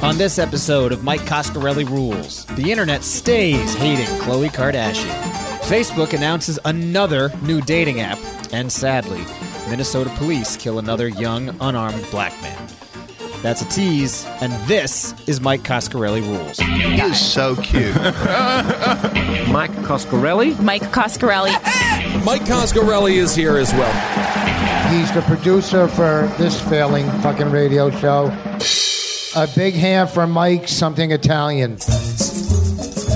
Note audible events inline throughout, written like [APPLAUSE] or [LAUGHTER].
On this episode of Mike Coscarelli Rules, the internet stays hating Khloe Kardashian. Facebook announces another new dating app, and sadly, Minnesota police kill another young, unarmed black man. That's a tease, and this is Mike Coscarelli Rules. He is so cute. [LAUGHS] Mike Coscarelli. Mike Coscarelli. [LAUGHS] Mike Coscarelli is here as well. He's the producer for this failing fucking radio show. A big hand for Mike, something Italian.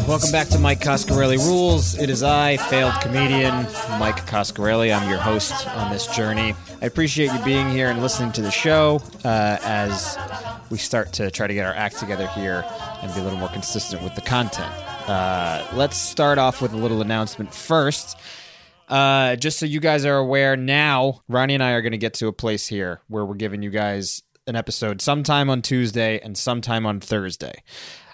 Welcome back to Mike Coscarelli Rules. It is I, failed comedian Mike Coscarelli. I'm your host on this journey. I appreciate you being here and listening to the show uh, as we start to try to get our act together here and be a little more consistent with the content. Uh, let's start off with a little announcement first. Uh, just so you guys are aware, now Ronnie and I are going to get to a place here where we're giving you guys an episode sometime on Tuesday and sometime on Thursday.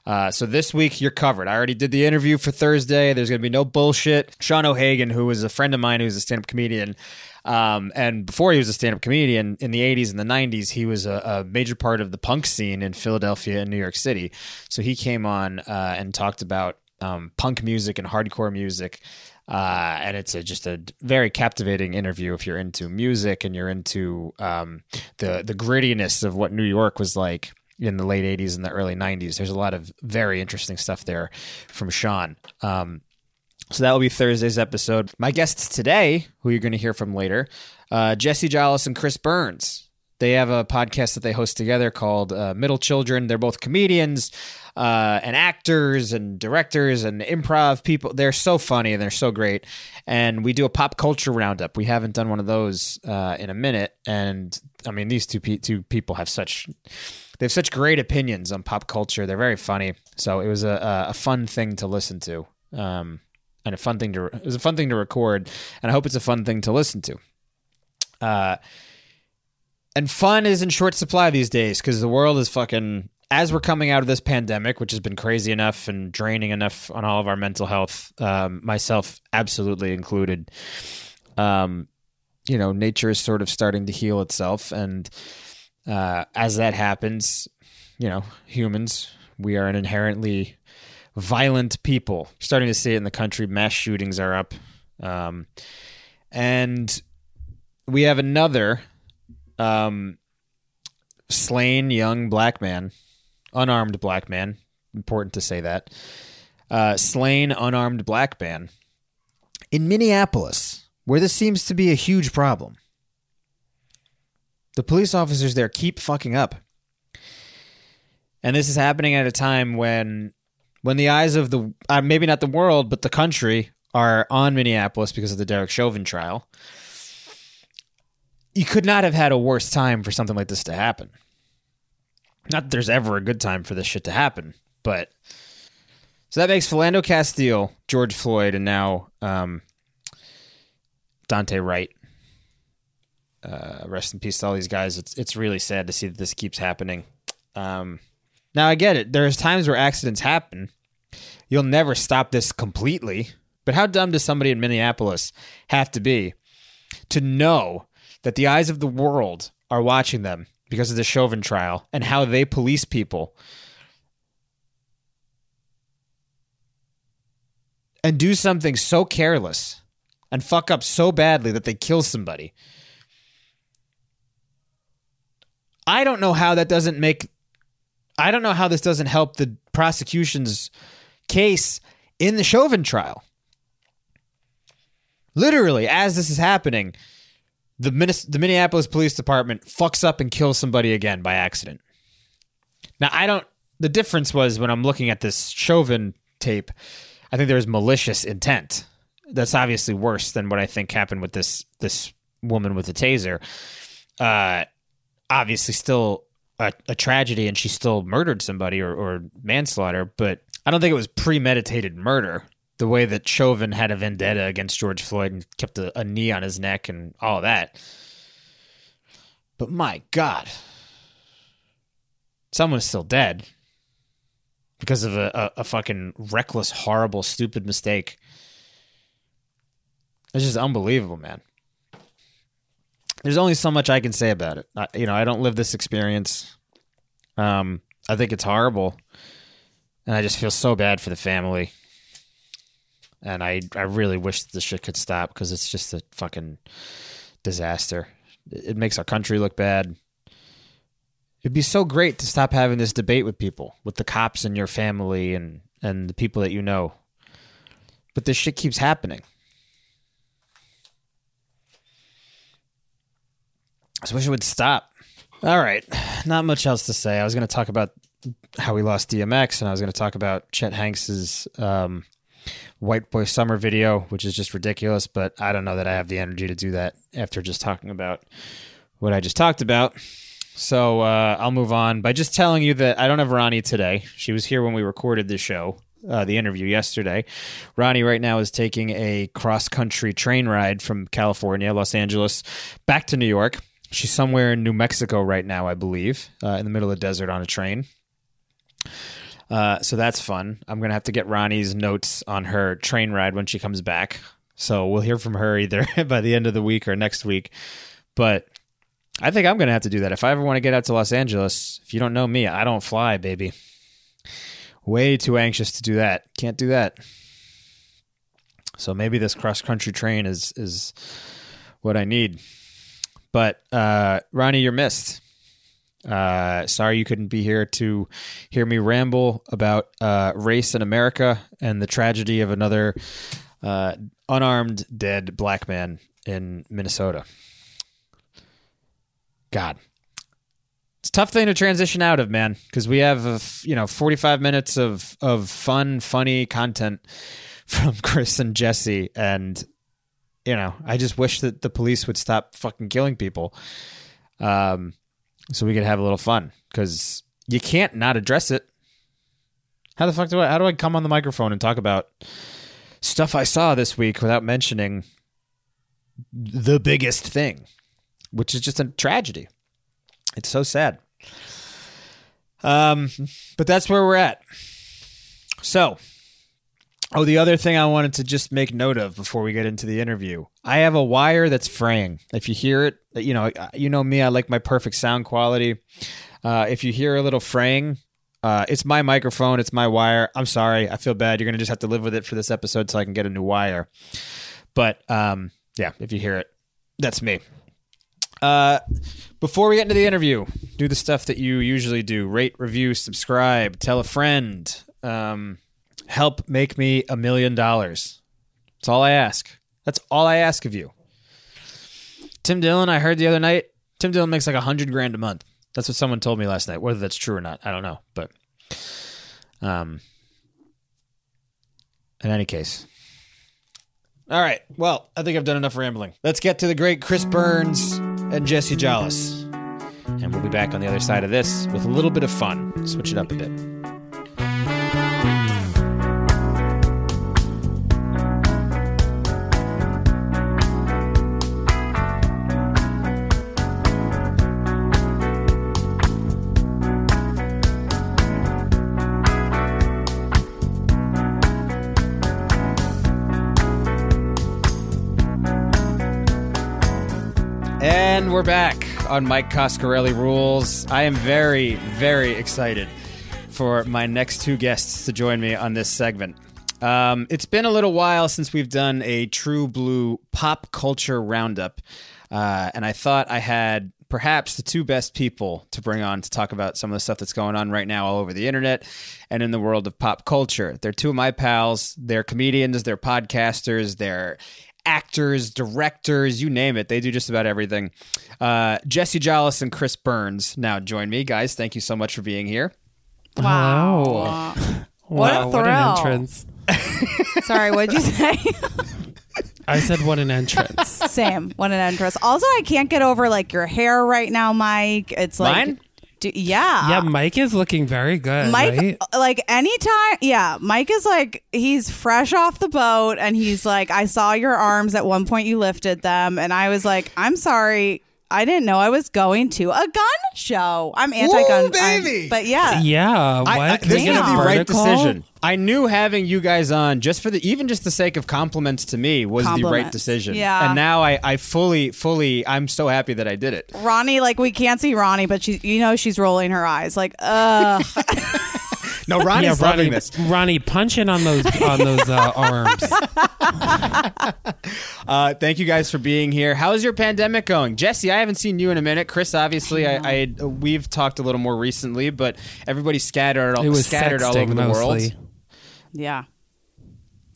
Uh, so this week you're covered. I already did the interview for Thursday. There's going to be no bullshit. Sean O'Hagan, who is a friend of mine, who's a stand-up comedian, um, and before he was a stand-up comedian in the 80s and the 90s, he was a, a major part of the punk scene in Philadelphia and New York City. So he came on uh, and talked about um, punk music and hardcore music. Uh, and it's a, just a very captivating interview if you're into music and you're into um, the the grittiness of what New York was like in the late 80s and the early 90s. There's a lot of very interesting stuff there from Sean. Um, so that will be Thursday's episode. My guests today, who you're going to hear from later, uh, Jessie Jolles and Chris Burns. They have a podcast that they host together called uh, Middle Children. They're both comedians uh, and actors and directors and improv people. They're so funny and they're so great. And we do a pop culture roundup. We haven't done one of those uh, in a minute. And I mean, these two pe- two people have such they have such great opinions on pop culture. They're very funny. So it was a a fun thing to listen to. Um, and a fun thing to it was a fun thing to record, and I hope it's a fun thing to listen to. Uh, and fun is in short supply these days because the world is fucking. As we're coming out of this pandemic, which has been crazy enough and draining enough on all of our mental health, um, myself absolutely included. Um, you know, nature is sort of starting to heal itself, and uh, as that happens, you know, humans, we are an inherently violent people. Starting to see it in the country. Mass shootings are up. Um, and we have another um, slain young black man, unarmed black man. Important to say that. Uh, slain unarmed black man in Minneapolis, where this seems to be a huge problem. The police officers there keep fucking up. And this is happening at a time when when the eyes of the uh, maybe not the world but the country are on Minneapolis because of the Derek Chauvin trial. You could not have had a worse time for something like this to happen. Not that there's ever a good time for this shit to happen, but so that makes Philando Castile, George Floyd, and now um, Daunte Wright. Uh, rest in peace to all these guys. It's it's really sad to see that this keeps happening. Um, now I get it. There's times where accidents happen. You'll never stop this completely. But how dumb does somebody in Minneapolis have to be to know that the eyes of the world are watching them because of the Chauvin trial and how they police people and do something so careless and fuck up so badly that they kill somebody? I don't know how that doesn't make I don't know how this doesn't help the prosecution's case in the Chauvin trial. Literally, as this is happening, the, Minnes- the Minneapolis Police Department fucks up and kills somebody again by accident. Now, I don't. The difference was when I'm looking at this Chauvin tape, I think there was malicious intent. That's obviously worse than what I think happened with this this woman with the taser. Uh, obviously, still a, a tragedy and she still murdered somebody or, or manslaughter, but I don't think it was premeditated murder. The way that Chauvin had a vendetta against George Floyd and kept a, a knee on his neck and all that. But my God, someone's still dead because of a, a, a fucking reckless, horrible, stupid mistake. It's just unbelievable, man there's only so much I can say about it. I, you know, I don't live this experience. Um, I think it's horrible, and I just feel so bad for the family. And I I really wish this shit could stop because it's just a fucking disaster. It makes our country look bad. It'd be so great to stop having this debate with people, with the cops and your family and and the people that you know. But this shit keeps happening. I wish it would stop. All right, not much else to say. I was going to talk about how we lost DMX, and I was going to talk about Chet Hanks's um, White Boy Summer video, which is just ridiculous. But I don't know that I have the energy to do that after just talking about what I just talked about. So uh, I'll move on by just telling you that I don't have Ronnie today. She was here when we recorded the show, uh, the interview yesterday. Ronnie right now is taking a cross country train ride from California, Los Angeles, back to New York. She's somewhere in New Mexico right now, I believe, uh, in the middle of the desert on a train. Uh, so that's fun. I'm gonna have to get Ronnie's notes on her train ride when she comes back. So we'll hear from her either [LAUGHS] by the end of the week or next week. But I think I'm gonna have to do that if I ever want to get out to Los Angeles. If you don't know me, I don't fly, baby. Way too anxious to do that. Can't do that. So maybe this cross country train is is what I need. But uh, Ronnie, you're missed. Uh, sorry you couldn't be here to hear me ramble about uh, race in America and the tragedy of another uh, unarmed dead black man in Minnesota. God, it's a tough thing to transition out of, man, because we have uh, you know 45 minutes of of fun, funny content from [LAUGHS] Chris and Jessie, and you know I just wish that the police would stop fucking killing people. Um, so we could have a little fun because you can't not address it. How the fuck do I? How do I come on the microphone and talk about stuff I saw this week without mentioning the biggest thing, which is just a tragedy. It's so sad. Um, but that's where we're at. So, oh, the other thing I wanted to just make note of before we get into the interview, I have a wire that's fraying. If you hear it, you know, you know me, I like my perfect sound quality. Uh, if you hear a little fraying, uh, it's my microphone, it's my wire. I'm sorry, I feel bad. You're gonna just have to live with it for this episode so I can get a new wire. But um, yeah, if you hear it, that's me. Uh, before we get into the interview, do the stuff that you usually do: rate, review, subscribe, tell a friend. Um, help make me a million dollars. That's all I ask. That's all I ask of you. Tim Dillon, I heard the other night, Tim Dillon makes like a hundred grand a month. That's what someone told me last night. Whether that's true or not, I don't know. But um, in any case, all right. Well, I think I've done enough rambling. Let's get to the great Chris Burns and Jessie Jolles, and we'll be back on the other side of this with a little bit of fun. Switch it up a bit. We're back on Mike Coscarelli Rules. I am very, very excited for my next two guests to join me on this segment. Um, it's been a little while since we've done a true blue pop culture roundup, uh, and I thought I had perhaps the two best people to bring on to talk about some of the stuff that's going on right now all over the internet and in the world of pop culture. They're two of my pals. They're comedians, they're podcasters, they're actors, directors, you name it. They do just about everything. Uh, Jessie Jolles and Chris Burns now join me. Guys, thank you so much for being here. Wow. What a Wow, what an entrance. [LAUGHS] Sorry, what'd you say? I said, what an entrance. [LAUGHS] Same. What an entrance. Also, I can't get over like your hair right now, Mike. It's like Mine? Do, yeah. yeah, Mike is looking very good. Mike, right? like anytime, yeah, Mike is like, he's fresh off the boat and he's like, I saw your arms at one point, you lifted them. And I was like, I'm sorry. I didn't know I was going to a gun show. I'm anti gun. baby! but yeah. Yeah, what? I- I- this is a the right vertical? decision. I knew having you guys on just for the even just the sake of compliments to me was the right Compliments. decision. Yeah. And now I, I fully, fully I'm so happy that I did it. Ronnie, like we can't see Ronnie, but she, you know, she's rolling her eyes, like, ugh. [LAUGHS] No, Ronnie's yeah, Ronnie, loving this. Ronnie, punch in on those on those uh, [LAUGHS] arms. [LAUGHS] Uh, thank you guys for being here. How's your pandemic going, Jessie? I haven't seen you in a minute. Chris, obviously, I, I we've talked a little more recently, but everybody's scattered, It was scattered all sexting over the world. Mostly. yeah.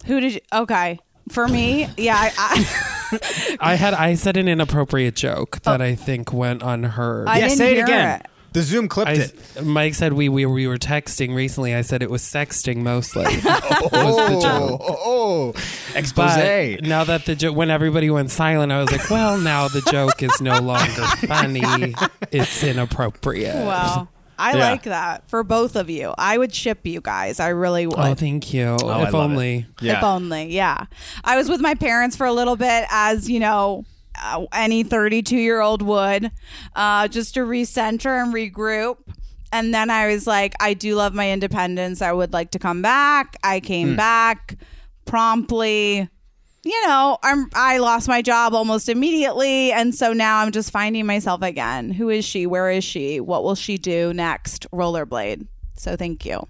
Who did you? Okay, for me, yeah, I, I, [LAUGHS] I had I said an inappropriate joke that oh. I think went unheard. I yeah, didn't say it hear again. it. The Zoom clipped I, it. Mike said we, we we were texting recently. I said it was sexting mostly. [LAUGHS] Oh, [LAUGHS] was the joke. Oh, oh, oh, expose. But now that the joke, when everybody went silent, I was like, well, now the joke is no longer funny. It's inappropriate. Wow. I Yeah. like that for both of you. I would ship you guys. I really would. Oh, thank you. I if only. yeah. If only, yeah. I was with my parents for a little bit, as you know, uh, any 32 year old would, uh, just to recenter and regroup. And then I was like, I do love my independence. I would like to come back. I came back promptly. You know, I'm I lost my job almost immediately, and so now I'm just finding myself again. Who is she? Where is she? What will she do next? Rollerblade. So thank you.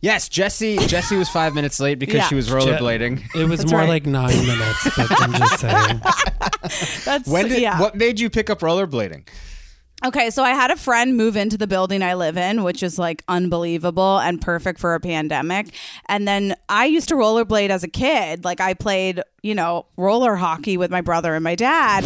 Yes, Jessie. Jessie was five minutes late because Yeah. she was rollerblading. It was That's more right. like nine minutes, but I'm just saying. [LAUGHS] That's When did yeah. what made you pick up rollerblading? Okay, so I had a friend move into the building I live in, which is like unbelievable and perfect for a pandemic. And then I used to rollerblade as a kid. Like I played, you know, roller hockey with my brother and my dad.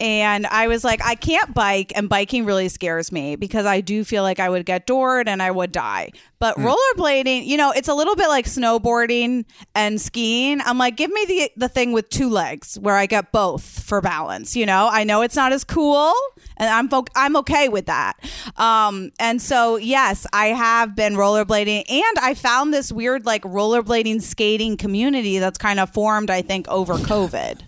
And I was like, I can't bike, and biking really scares me because I do feel like I would get doored and I would die. But rollerblading, you know, it's a little bit like snowboarding and skiing. I'm like, give me the the thing with two legs where I get both for balance. You know, I know it's not as cool, and I'm fo- I'm okay with that. Um, and so yes, I have been rollerblading, and I found this weird like rollerblading skating community that's kind of formed. I think over COVID.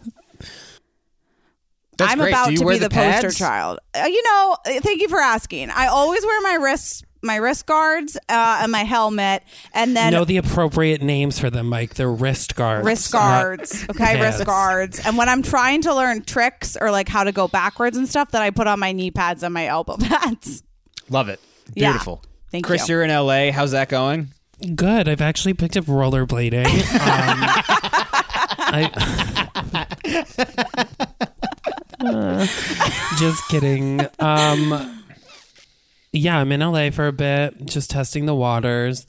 That's I'm great. about to be the the, poster child. Uh, you know, thank you for asking. I always wear my wrists, my wrist guards, uh, and my helmet, and then know the appropriate names for them, Mike. They're wrist guards. wrist not- guards. Okay, wrist guards. And when I'm trying to learn tricks or like how to go backwards and stuff, that I put on my knee pads and my elbow [LAUGHS] pads. Love it. Yeah. Beautiful. Thank Chris, you. Chris, you're in LA. How's that going? Good. I've actually picked up rollerblading. Um, I, [LAUGHS] just kidding. Um, yeah, I'm in LA for a bit, just testing the waters,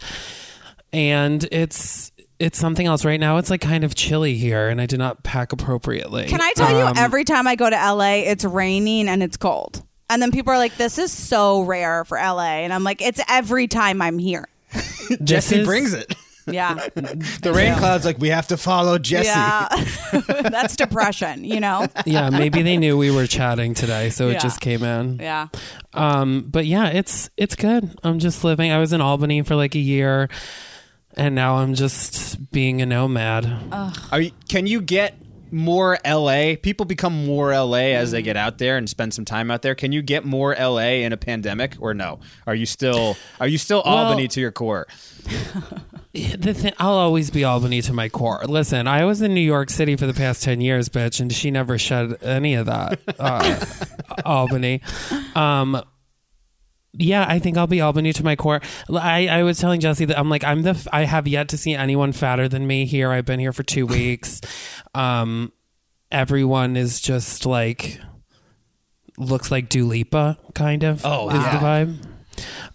and it's it's something else right now. It's like kind of chilly here, and I did not pack appropriately. Can I tell you, Um, every time I go to LA, it's raining and it's cold. And then people are like, this is so rare for LA. And I'm like, it's every time I'm here. This [LAUGHS] Jessie is- brings it. Yeah. [LAUGHS] The rain cloud's like we have to follow Jessie. yeah. [LAUGHS] That's depression, you know? Yeah, maybe they knew we were chatting today, so Yeah. it just came in. Yeah. Um, but yeah, it's it's good. I'm just living. I was in Albany for like a year, and now I'm just being a nomad. Are you, can you get more LA? People become more LA as they get out there and spend some time out there. Can you get more LA in a pandemic or no? Are you still are you still Albany to your core? [LAUGHS] The thing, I'll always be Albany to my core. Listen, I was in New York City for the past ten years, bitch, and she never shed any of that. Uh, [LAUGHS] Albany. Um, yeah, I think I'll be Albany to my core. I, I was telling Jessie that I'm like I'm the f- I have yet to see anyone fatter than me here. I've been here for two [LAUGHS] weeks. Um, everyone is just like looks like Dua Lipa, kind of. Oh, is yeah. the vibe.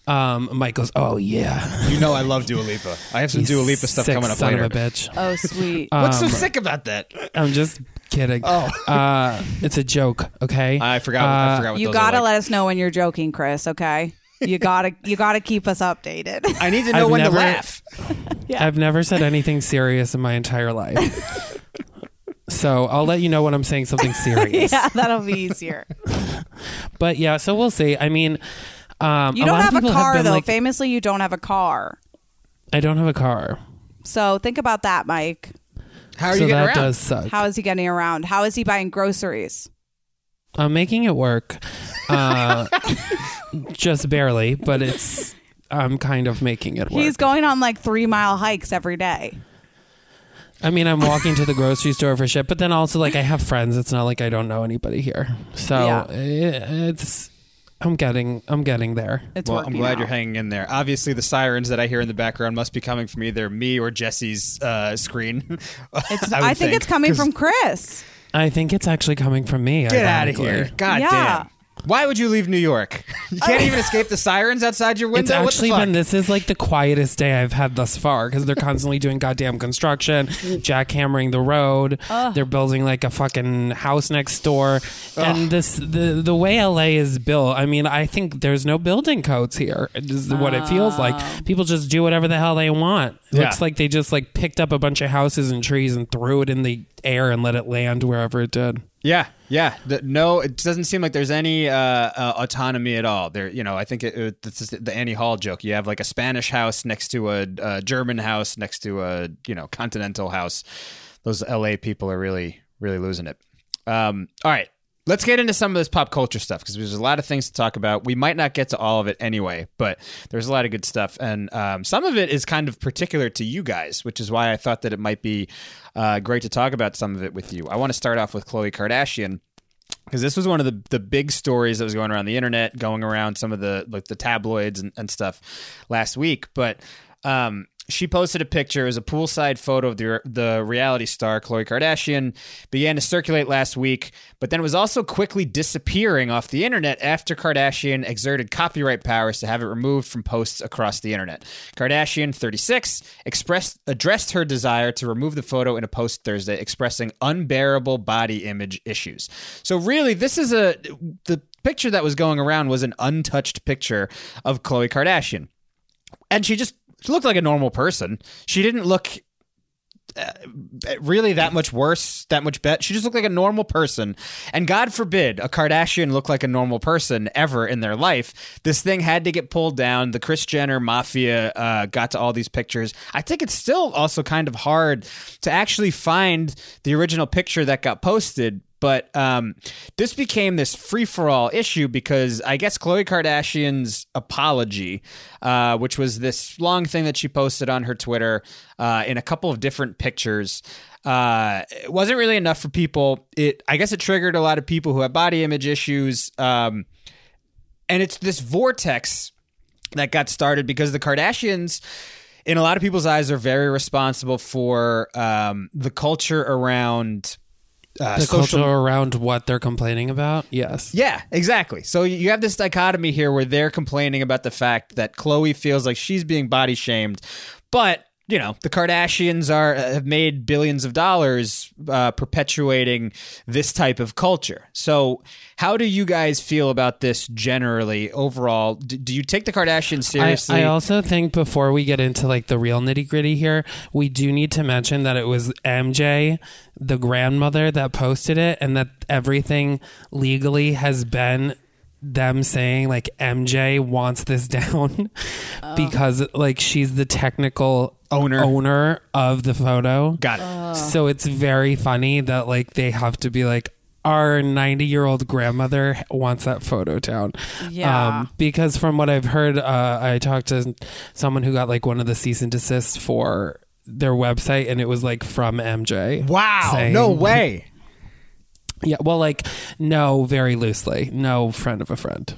Um, Mike goes, oh yeah, You know I love Dua Lipa. I have some You Dua Lipa stuff sick coming up son later. Of a bitch. Oh, sweet. What's so Um, sick about that? I'm just kidding. Oh. uh, it's a joke. Okay, I forgot. I Uh, forgot what you those gotta are like. let us know when you're joking, Chris, okay? You gotta you gotta keep us updated. I need to [LAUGHS] know I've when never- to laugh. [LAUGHS] Yeah. I've never said anything serious in my entire life. so I'll let you know when I'm saying something [LAUGHS] serious. yeah, that'll be easier. But yeah, so we'll see. I mean, um, You don't lot of have a car been though. like, Famously, you don't have a car. I don't have a car, So think about that, Mike. How are so you getting that around? does suck. How is he getting around? How is he buying groceries? I'm making it work, uh, [LAUGHS] just barely, but it's I'm kind of making it work. He's going on like three mile hikes every day. I mean, I'm walking to the grocery store for shit, but then also like I have friends. It's not like I don't know anybody here, so Yeah. it, it's. I'm getting. I'm getting there. It's Well, I'm glad out. you're hanging in there. Obviously, the sirens that I hear in the background must be coming from either me or Jesse's uh, screen. [LAUGHS] It's, I I, would think, it's coming from Chris. I think it's actually coming from me. Get out of ironically. here! God Yeah. damn! Why would you leave New York? [LAUGHS] You can't even escape the sirens outside your window. It's What the actually fuck? been this is like the quietest day I've had thus far because they're constantly doing goddamn construction, jackhammering the road. They're building like a fucking house next door, and this the the way LA is built. I mean, I think there's no building codes here. This is what it feels like. Ah. People just do whatever the hell they want. It Yeah. looks like they just like picked up a bunch of houses and trees and threw it in the air and let it land wherever it did. Yeah, yeah. The, no, it doesn't seem like there's any uh, uh, autonomy at all. There, you know, I think it, it, is the Annie Hall joke. You have like a Spanish house next to a, a German house next to a you know continental house. Those LA people are really, really losing it. Um, all right. Let's get into some of this pop culture stuff because there's a lot of things to talk about. We might not get to all of it anyway, but there's a lot of good stuff, and um, some of it is kind of particular to you guys, which is why I thought that it might be uh, great to talk about some of it with you. I want to start off with Khloe Kardashian because this was one of the, the big stories that was going around the internet, going around some of the like the tabloids and, and stuff last week. But um, she posted a picture, was a poolside photo of the the reality star Khloe Kardashian, began to circulate last week, but then was also quickly disappearing off the internet after Kardashian exerted copyright powers to have it removed from posts across the internet. Kardashian, 36, expressed addressed her desire to remove the photo in a post Thursday, expressing unbearable body image issues. So really, this is a the picture that was going around was an untouched picture of Khloe Kardashian and she just she looked like a normal person. She didn't look uh, really that much worse, that much better. She just looked like a normal person. And God forbid a Kardashian look like a normal person ever in their life. This thing had to get pulled down. The Kris Jenner mafia uh, got to all these pictures. I think it's still also kind of hard to actually find the original picture that got posted but um, this became this free for all issue because I guess Khloe Kardashian's apology, uh, which was this long thing that she posted on her Twitter uh, in a couple of different pictures. Uh, it wasn't really enough for people. It, I guess, it triggered a lot of people who have body image issues, um, and it's this vortex that got started because the Kardashians in a lot of people's eyes are very responsible for um, the culture around uh, The social culture around what they're complaining about. Yes. yeah, exactly. So you have this dichotomy here where they're complaining about the fact that Khloe feels like she's being body shamed, but you know the Kardashians are uh, have made billions of dollars uh, perpetuating this type of culture. So how do you guys feel about this generally overall? D- do you take the Kardashians I, seriously? I also think before we get into like the real nitty gritty here, we do need to mention that it was MJ, the grandmother, that posted it, and that everything legally has been them saying like MJ wants this [LAUGHS] down because like she's the technical Owner. owner of the photo. Got it. So it's very funny that like they have to be like our 90 year old grandmother wants that photo down. Yeah. because from what I've heard, uh, I talked to someone who got like one of the cease and desists for their website and it was like from MJ. Wow! saying- No way. Yeah. Well, like, no, very loosely. No friend of a friend.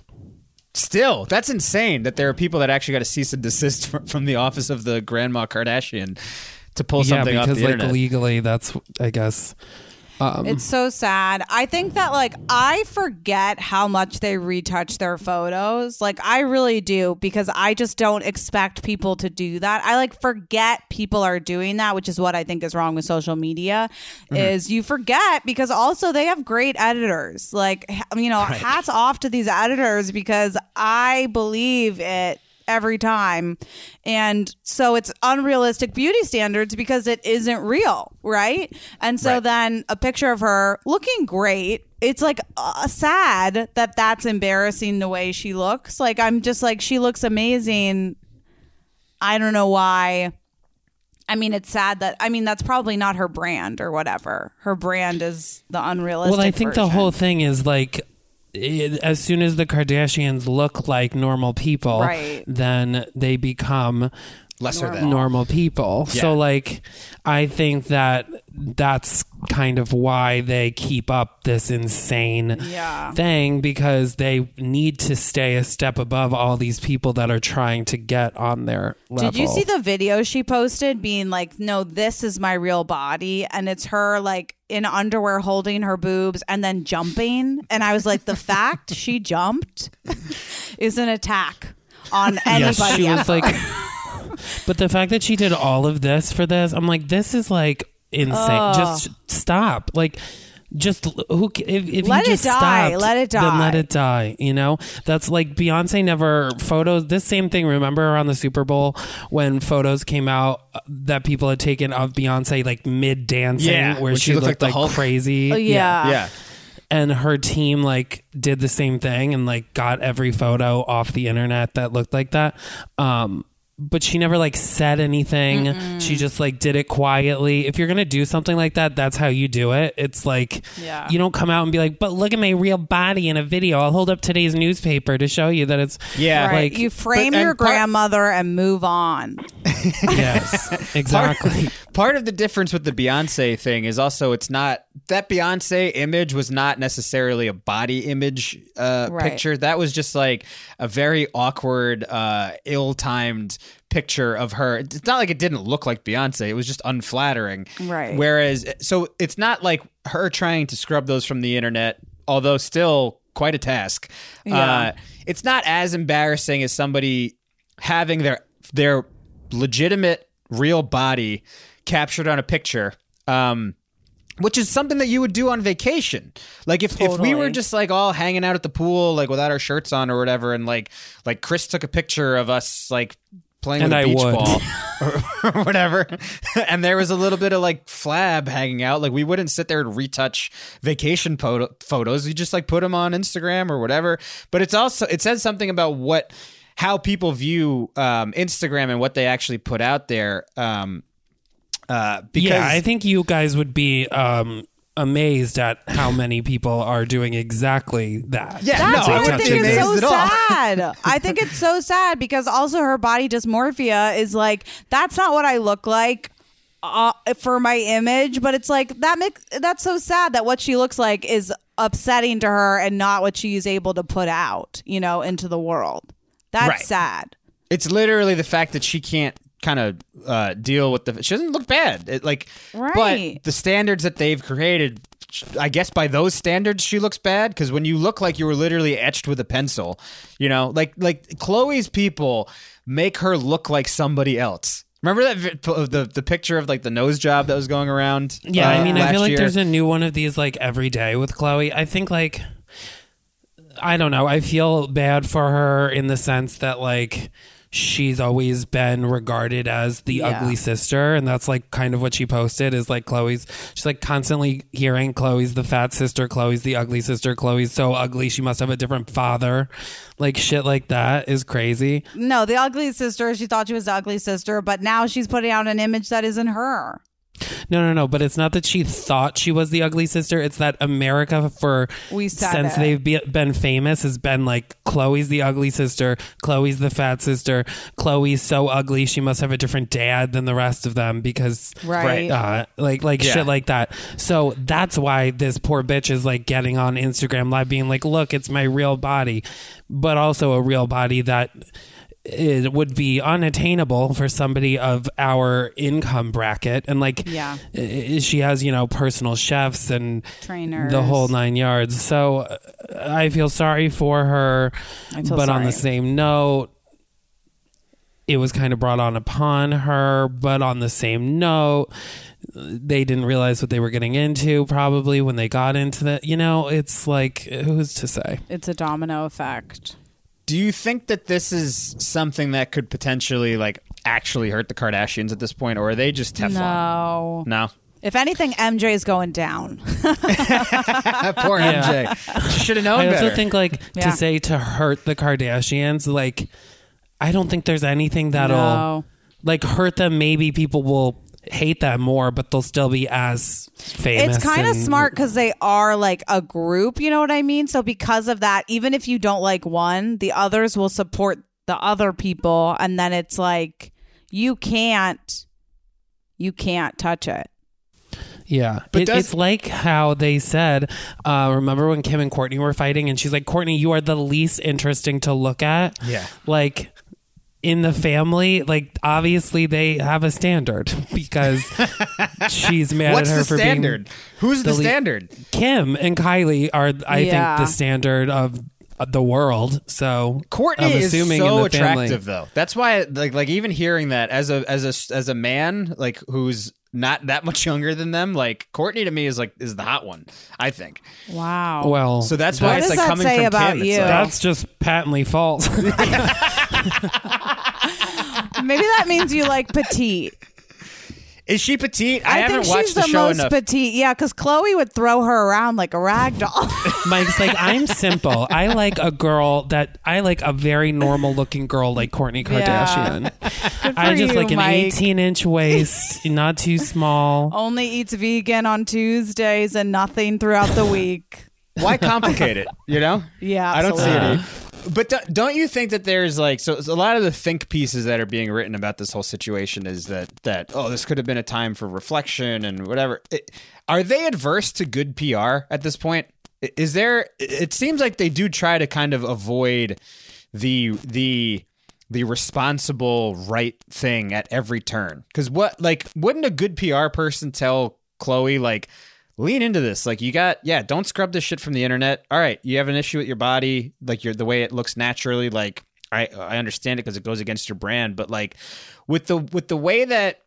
Still, that's insane that there are people that actually got to cease and desist [LAUGHS] from, from the office of the grandma Kardashian to pull yeah, something off because the like internet. legally, that's, I guess. Um, It's so sad. I think that like I forget how much they retouch their photos. Like I really do because I just don't expect people to do that. I like forget people are doing that, which is what I think is wrong with social media is you forget because also they have great editors. Like you know, hats off to these editors because I believe it every time. And so it's unrealistic beauty standards because it isn't real, right? And so Right. then a picture of her looking great. It's like uh, sad that that's embarrassing the way she looks. Like I'm just like she looks amazing. I don't know why. I mean, it's sad that I mean that's probably not her brand or whatever. Her brand is the unrealistic. well, I think the whole thing is like it, as soon as the Kardashians look like normal people, Right. then they become Lesser than. normal people. Yeah. So like I think that that's kind of why they keep up this insane Yeah. thing because they need to stay a step above all these people that are trying to get on their level. Did you see the video she posted being like, no, this is my real body? And it's her like in underwear holding her boobs and then jumping. And I was like, the fact she jumped is an attack on anybody. Yes, she was like [LAUGHS] But the fact that she did all of this for this, I'm like this is like insane. Just stop. Like just who ca- if, if Let you it just die. stopped, Let it then let it die you know that's like beyonce never photos this same thing remember around the super bowl when photos came out uh, that people had taken of beyonce like mid dancing Yeah, where when she, she looked looked like like, crazy [LAUGHS] Oh, yeah. Yeah. and her team like did the same thing and like got every photo off the internet that looked like that um but she never like said anything she just like did it quietly if you're gonna do something like that that's how you do it it's like Yeah. you don't come out and be like but look at my real body in a video i'll hold up today's newspaper to show you that it's Yeah. Right. like you frame But- and your part- grandmother and move on. [LAUGHS] yes [LAUGHS] exactly Part of the difference with the Beyonce thing is also it's not that Beyonce image was not necessarily a body image uh, Right. picture. That was just like a very awkward, uh, ill-timed picture of her. It's not like it didn't look like Beyonce. It was just unflattering. Right. Whereas, so it's not like her trying to scrub those from the internet, although still quite a task. Yeah. Uh, it's not as embarrassing as somebody having their their legitimate real body captured on a picture. Um, which is something that you would do on vacation. Like if, if we were just like all hanging out at the pool, like without our shirts on or whatever, and like like Chris took a picture of us like playing And with I beach would. ball [LAUGHS] or, or whatever, and there was a little bit of like flab hanging out. Like we wouldn't sit there and retouch vacation photo- photos. You just like put them on Instagram or whatever. But it's also it says something about what how people view um, Instagram and what they actually put out there. Um, uh, because yeah i think you guys would be um amazed at how many people are doing exactly that Yeah, That's no, I I wouldn't think be is so amazed at all. sad. I think it's so sad because also her body dysmorphia is like that's not what I look like uh, for my image, but it's like that makes that's so sad that what she looks like is upsetting to her and not what she is able to put out, you know, into the world. That's Right. sad. It's literally the fact that she can't kind of uh, deal with the. She doesn't look bad. It, like, Right. but the standards that they've created. I guess by those standards, she looks bad because when you look like you were literally etched with a pencil, you know, like like Khloe's people make her look like somebody else. Remember that vi- the the picture of like the nose job that was going around? Yeah, uh, I mean, I feel like year? there's a new one of these like every day with Khloe. I think like I don't know. I feel bad for her in the sense that like she's always been regarded as the Yeah. ugly sister and that's like kind of what she posted is like Khloe's she's like constantly hearing Khloe's the fat sister, Khloe's the ugly sister, Khloe's so ugly she must have a different father. Like shit like that is crazy. No, the ugly sister, she thought she was the ugly sister, but now she's putting out an image that isn't her. No, no, no. But it's not that she thought she was the ugly sister. It's that America, for We since it. they've be, been famous, has been like Khloe's the ugly sister, Khloe's the fat sister, Khloe's so ugly she must have a different dad than the rest of them because Right. uh, like like Yeah. shit like that. So that's why this poor bitch is like getting on Instagram live, being like, "Look, it's my real body," but also a real body that it would be unattainable for somebody of our income bracket and like Yeah. she has you know personal chefs and Trainers. the whole nine yards so uh, i feel sorry for her but on the same note it was kind of brought on upon her but on the same note they didn't realize what they were getting into probably when they got into that you know it's like who's to say It's a domino effect. Do you think that this is something that could potentially like actually hurt the Kardashians at this point, or are they just Teflon? No. No. If anything, MJ is going down. [LAUGHS] Poor MJ. She should have known I also better. think like Yeah. to say to hurt the Kardashians, like I don't think there's anything that'll No. like hurt them. Maybe people will hate them more, but they'll still be as famous. It's kind of and- smart because they are like a group, you know what I mean? So because of that, even if you don't like one, the others will support the other people, and then it's like you can't, you can't touch it. Yeah, But It- does- it's like how they said. Uh, remember when Kim and Kourtney were fighting, and she's like, "Kourtney, you are the least interesting to look at." Yeah. like in the family, like obviously they have a standard [LAUGHS] because she's mad What's at her the for standard? being Who's the standard? Who's the le- standard? Kim and Kylie are, I Yeah. think, the standard of the world. So Kourtney I'm is assuming so in the family- attractive, though. That's why, like, like even hearing that as a as a as a man, like who's not that much younger than them, like Kourtney to me is like is the hot one. I think. Wow. Well, So that's What why it's does like that coming say from about Kim. It's you? like- that's just patently false. [LAUGHS] Maybe that means you like petite. Is she petite? I, I, haven't think watched she's the, the, show most enough. petite. Yeah, because Khloe would throw her around like a rag doll. [LAUGHS] Mike's like, I'm simple. I like a girl that I like a very normal looking girl like Kourtney Kardashian. [LAUGHS] I for just you, like an Mike. 18 inch waist, not too small. [LAUGHS] Only eats vegan on Tuesdays and nothing throughout the week. Why complicate it? You know? Yeah, I don't see absolutely. it. But do- don't you think that there's like so, so a lot of the think pieces that are being written about this whole situation is that that oh this could have been a time for reflection and whatever. It, are they adverse to good PR at this point? Is there? It seems like they do try to kind of avoid the the the responsible right thing at every turn. Because what like wouldn't a good PR person tell Khloe like lean into this. Like you got yeah don't scrub this shit from the internet. All right you have an issue with your body like your the way it looks naturally like i i understand it because it goes against your brand but like with the with the way that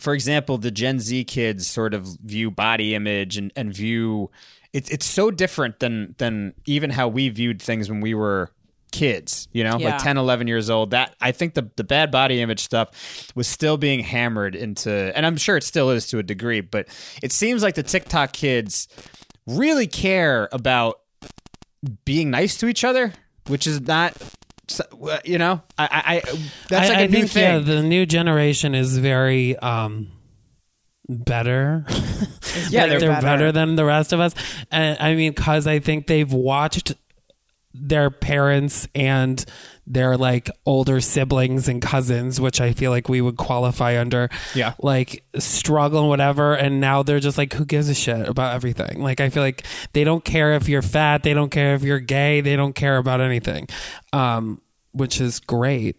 for example the gen z kids sort of view body image and and view it's it's so different than than even how we viewed things when we were kids you know Yeah. like 10 11 years old that i think the the bad body image stuff was still being hammered into and i'm sure it still is to a degree but it seems like the tiktok kids really care about being nice to each other which is not you know i i, I that's like I a new think thing yeah, the new generation is very um better. yeah [LAUGHS] Like, they're, they're better. than the rest of us. And I mean, because I think they've watched their parents and their like older siblings and cousins, which I feel like we would qualify under, Yeah. like struggle and whatever. And now they're just like, who gives a shit about everything? Like, I feel like they don't care if you're fat, they don't care if you're gay, they don't care about anything, um, which is great.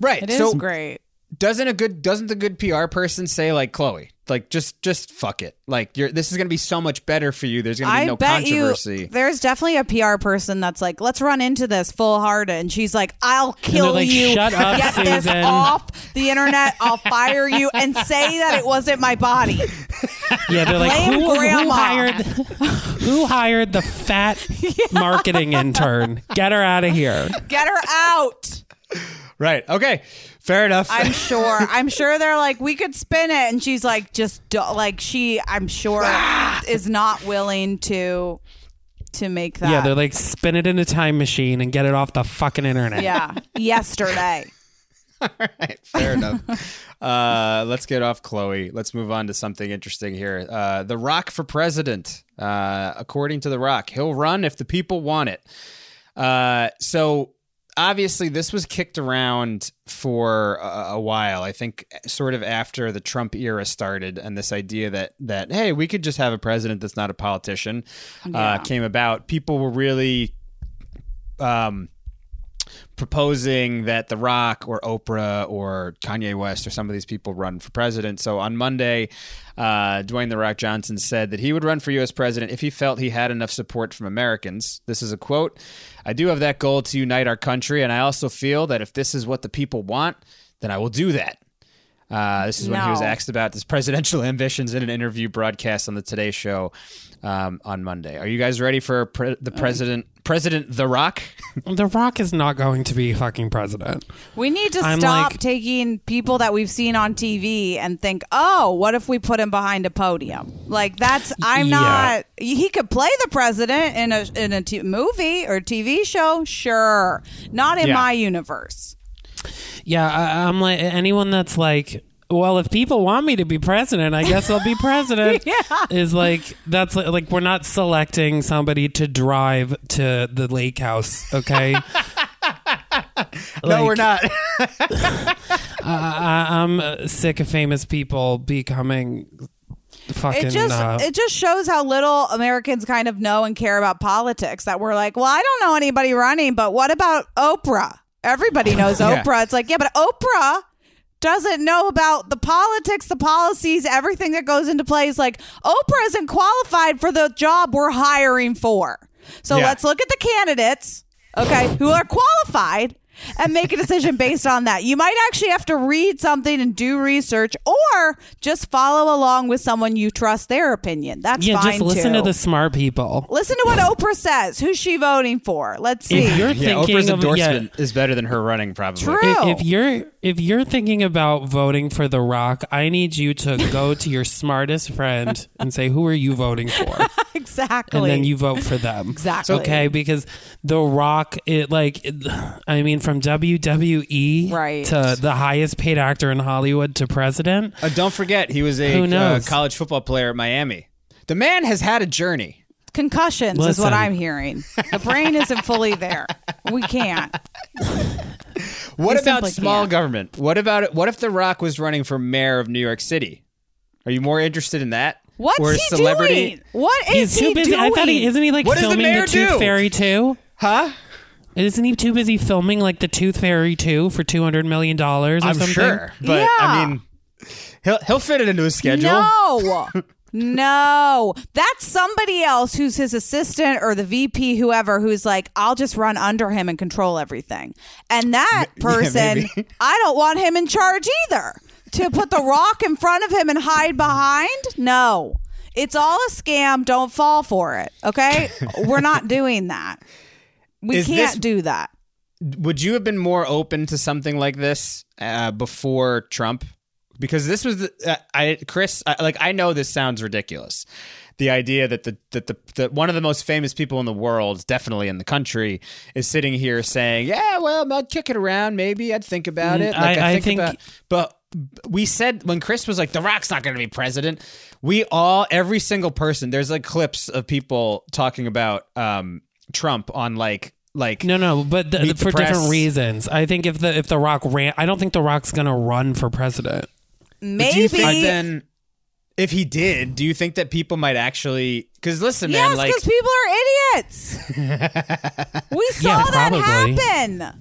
right It is so great. Doesn't a good doesn't the good PR person say like Khloe, like just just fuck it, like you're this is gonna be so much better for you. There's gonna be I no bet controversy. you there's definitely a PR person that's like, let's run into this full hearted. And she's like, I'll kill like, you. "Shut up, Get this off the internet. I'll fire you and say that it wasn't my body. Yeah, they're like, who, who hired who hired the fat [LAUGHS] marketing intern? Get her out of here. Get her out. right? Okay, fair enough. I'm [LAUGHS] sure. I'm sure they're like, we could spin it. And she's like, just do- like she, I'm sure, is not willing to to make that. Yeah, they're like, spin it in a time machine and get it off the fucking internet. yeah, yesterday. [LAUGHS] All right, fair enough. Uh, let's get off Khloe. Let's move on to something interesting here. Uh, the Rock for president. Uh, according to The Rock, he'll run if the people want it. Uh, so obviously, this was kicked around for a, a while. I think, sort of after the Trump era started, and this idea that that hey, we could just have a president that's not a politician uh, came about. People were really. Um, proposing that The Rock or Oprah or Kanye West or some of these people run for president. So on Monday, uh, Dwayne The Rock Johnson said that he would run for U.S. president if he felt he had enough support from Americans. This is a quote I do have that goal to unite our country, and I also feel that if this is what the people want, then I will do that. Uh, this is when he was asked about his presidential [LAUGHS] ambitions in an interview broadcast on the Today Show um, on Monday. Are you guys ready for pre- the president, President The Rock? [LAUGHS] The Rock is not going to be fucking president. We need to I'm stop like- taking people that we've seen on TV and think, oh, what if we put him behind a podium? Like that's I'm Yeah. not. He could play the president in a in a t- movie or TV show, sure. Not in Yeah. my universe. Yeah, I, I'm like anyone that's like well, if people want me to be president, I guess I'll be [LAUGHS] president. Yeah. Is like that's like, like we're not selecting somebody to drive to the lake house, okay? [LAUGHS] no, we're not. [LAUGHS] I, I'm uh, sick of famous people becoming fucking. It just uh, it just shows how little Americans kind of know and care about politics. That we're like, well, I don't know anybody running, but what about Oprah? Everybody knows Yeah. Oprah. It's like, yeah, but Oprah doesn't know about the politics, the policies, everything that goes into place. Like Oprah isn't qualified for the job we're hiring for. So Yeah. let's look at the candidates, okay, who are qualified and make a decision based on that. You might actually have to read something and do research or just follow along with someone you trust their opinion. That's fine. yeah, fine just listen too. to the smart people. Listen to what Oprah says. Who's she voting for? Let's see. If you're yeah, thinking Oprah's of yeah, endorsement is better than her running, probably. True. i- if you're if you're thinking about voting for The Rock, I need you to go to your smartest friend and say, "Who are you voting for?" [LAUGHS] exactly. and then you vote for them. Exactly. Okay, because The Rock, it like, it, I mean, from WWE Right. to the highest paid actor in Hollywood to president. Uh, don't forget, he was a Who uh, college football player at Miami. The man has had a journey. concussions is what I'm hearing. The brain isn't fully there. We can't. [LAUGHS] What You about small can't. government? What about it? What if The Rock was running for mayor of New York City? Are you more interested in that? What's or he celebrity? doing? What is He's too he busy. doing? I thought he isn't he like What does the filming mayor Tooth do? Fairy too? Huh? Isn't he too busy filming like the Tooth Fairy 2 for two hundred million dollars or I'm something? sure, but Yeah. I mean, he'll he'll fit it into his schedule. No. [LAUGHS] No, that's somebody else who's his assistant or the VP, whoever, who's like, I'll just run under him and control everything. And that [LAUGHS] person, maybe. [LAUGHS] I don't want him in charge either. To put the rock in front of him and hide behind? No. It's all a scam. Don't fall for it. Okay? We're not doing that. We Is can't this- do that. Would you have been more open to something like this uh, before Trump? Because this was the, uh, I Chris I, like I know this sounds ridiculous. The idea that the that the that one of the most famous people in the world, definitely in the country, is sitting here saying, "Yeah, well, I'd kick it around. Maybe I'd think about Mm, it." Like I- I, I think, think- about. But we said when Chris was like, "The Rock's not going to be president." We all, every single person, there's like clips of people talking about um, Trump on like like No, no, but the, the for different reasons. I think if the if the Rock ran, I don't think the Rock's gonna run for president. But do Maybe. you think then, if he did, do you think that people might actually? Because listen, man, Yes, like because people are idiots. [LAUGHS] we saw Yeah, that probably. happen.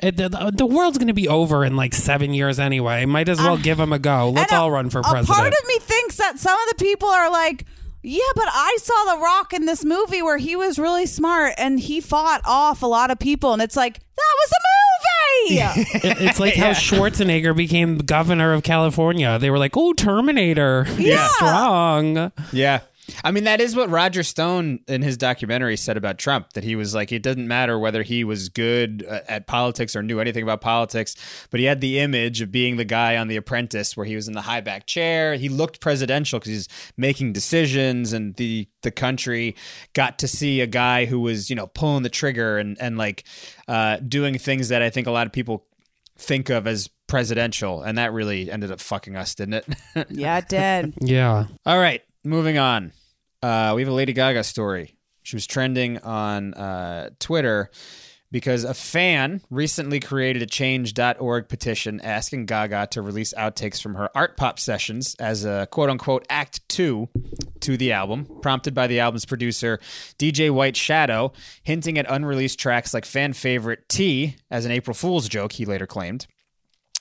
It, the, the world's gonna be over in like seven years anyway. Might as well ah, give him a go. Let's And a- all run for a president. part of me thinks that some of the people are like, yeah, but I saw The Rock in this movie where he was really smart and he fought off a lot of people, and it's like that was a movie. [LAUGHS] It- it's like how Schwarzenegger became governor of California. They were like, "Oh, Terminator, he's Yeah. strong." yeah. I mean, that is what Roger Stone in his documentary said about Trump. That he was like, it doesn't matter whether he was good uh, at politics or knew anything about politics, but he had the image of being the guy on The Apprentice, where he was in the high back chair. He looked presidential because he's making decisions, and the the country got to see a guy who was, you know, pulling the trigger and and like uh, doing things that I think a lot of people think of as presidential, and that really ended up fucking us, didn't it? [LAUGHS] yeah, it did. Yeah, All right, moving on. Uh, we have a Lady Gaga story. She was trending on uh, Twitter because a fan recently created a change.org petition asking Gaga to release outtakes from her art pop sessions as a quote unquote act two to the album, prompted by the album's producer, DJ White Shadow, hinting at unreleased tracks like fan favorite T as an April Fool's joke, he later claimed.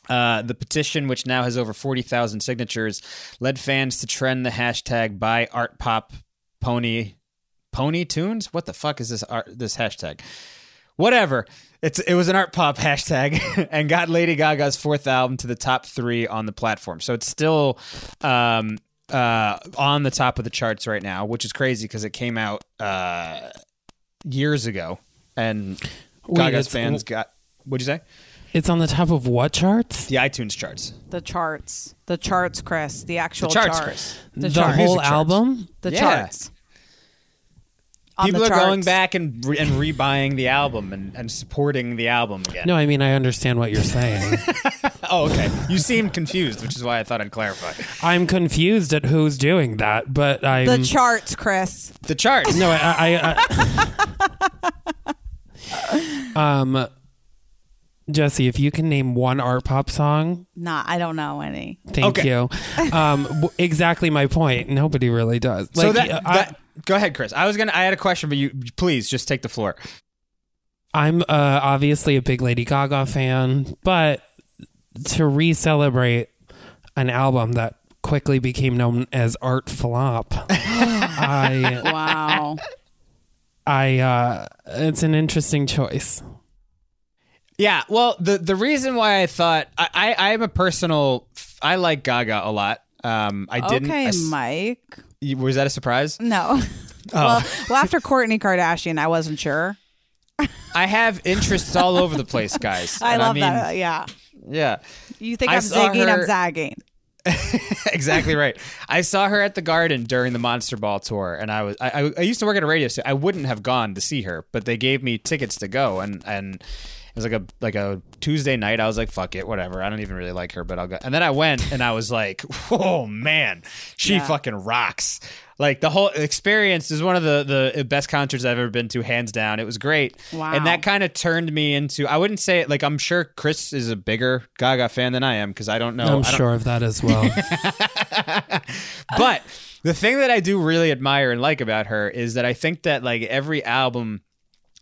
Uh, the petition, which now has over 40,000 signatures, led fans to trend the hashtag buy art pop pony pony tunes. What the fuck is this art, this hashtag? Whatever. It's it was an art pop [LAUGHS] hashtag and got Lady Gaga's fourth album to the top three on the platform. So it's still um, uh, on the top of the charts right now, which is crazy because it came out uh, years ago, and Wait, Gaga's fans got. What'd you say? it's on the top of what charts? The iTunes charts. The charts, the charts, Chris, the actual The charts, chart. Chris. the, The, charts. whole album. the Yeah. charts. On People the are going back and re- and rebuying the album and, and supporting the album again. No, I mean I understand what you're saying. [LAUGHS] oh, okay. You seemed confused, which is why I thought I'd clarify. I'm confused at who's doing that, but I'm The charts, Chris. The charts. no, I, I, I [LAUGHS] um, Jessie, if you can name one art pop song, Nah, I don't know any. thank Okay. you. Um, exactly my point. Nobody really does. so Like, that, I, that go ahead, Chris. I was gonna. I had a question, but you please just take the floor. I'm uh, obviously a big Lady Gaga fan, but to re-celebrate an album that quickly became known as art flop, [LAUGHS] I, Wow. I, uh, it's an interesting choice. Yeah, well, the the reason why I thought I I, I am a personal. I like Gaga a lot. Um, I didn't. okay, I s- Mike. Was that a surprise? No. Oh. [LAUGHS] Well, well, after Kourtney Kardashian, I wasn't sure. I have interests all over the place, guys. I And love mean, that. Yeah. Yeah, You think I I'm saw zigging, her- I'm zagging. [LAUGHS] exactly right. I saw her at the Garden during the Monster Ball tour, and I was I, I, I used to work at a radio station. I wouldn't have gone to see her, but they gave me tickets to go, and and was like a like a Tuesday night. I was like, fuck it, whatever. I don't even really like her, but I'll go. And then I went, and I was like, [LAUGHS] oh man, she Yeah. fucking rocks. Like the whole experience is one of the the best concerts I've ever been to, hands down. It was great, Wow. and that kind of turned me into. I wouldn't say it like I'm sure Chris is a bigger Gaga fan than I am because I don't know. I'm I don't- sure of that as well. [LAUGHS] but the thing that I do really admire and like about her is that I think that like every album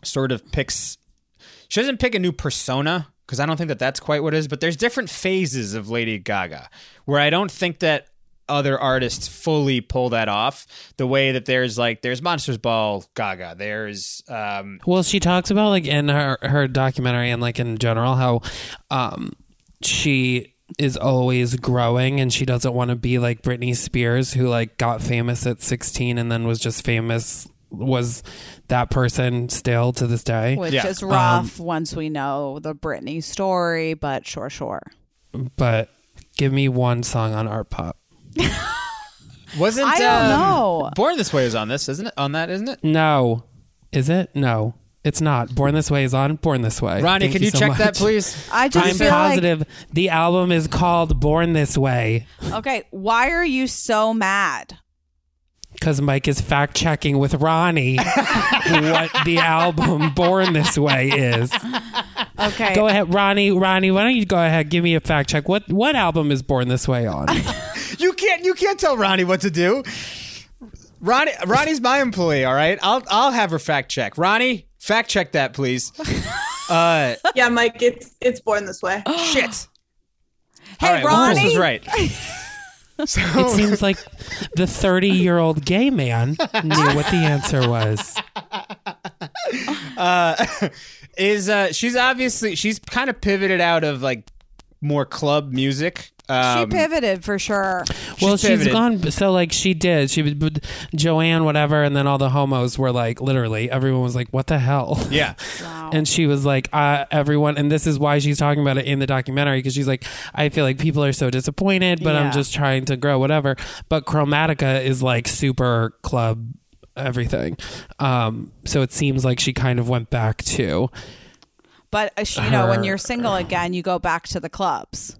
sort of picks she doesn't pick a new persona because I don't think that that's quite what it is, but there's different phases of Lady Gaga where I don't think that other artists fully pull that off the way that there's like there's Monsters Ball Gaga, there's um Well, she talks about like in her her documentary and like in general how um she is always growing and she doesn't want to be like Britney Spears who like got famous at 16 and then was just famous was that person still to this day. Which Yeah. is rough once we know the Britney story, but sure, sure. But give me one song on art pop. [LAUGHS] wasn't I don't um, know. Born This Way is on this, isn't it? On that, isn't it? No. Is it? No. It's not. Born This Way is on Born This Way. Ronnie, Thank can you, so check that please? I just I'm feel positive the album is called Born This Way. okay. Why are you so mad? Because Mike is fact checking with Ronnie [LAUGHS] what the album Born This Way is. Okay, Go ahead, Ronnie. Ronnie, why don't you go ahead? Give me a fact check. What what album is Born This Way on? [LAUGHS] You can't you can't tell Ronnie what to do. Ronnie Ronnie's my employee, all right? I'll I'll have her fact check. Ronnie, fact check that please. [LAUGHS] Uh Yeah, Mike, it's it's born this way. [GASPS] shit. [GASPS] Hey, all right, well, Chris Ronnie. was right. [LAUGHS] So It seems like the 30 year old gay man knew what the answer was. [LAUGHS] is uh she's obviously she's kind of pivoted out of like more club music. She Um, pivoted for sure. well, she's pivoted. gone. So, like, she did. She would, Joanne, whatever, and then all the homos were like, literally, everyone was like, what the hell? Yeah. Wow. [LAUGHS] And she was like, uh, everyone, and this is why she's talking about it in the documentary because she's like, I feel like people are so disappointed, but Yeah. I'm just trying to grow, whatever. But Chromatica is like super club everything. Um, so it seems like she kind of went back to. but uh, you know, when you're single again, you go back to the clubs.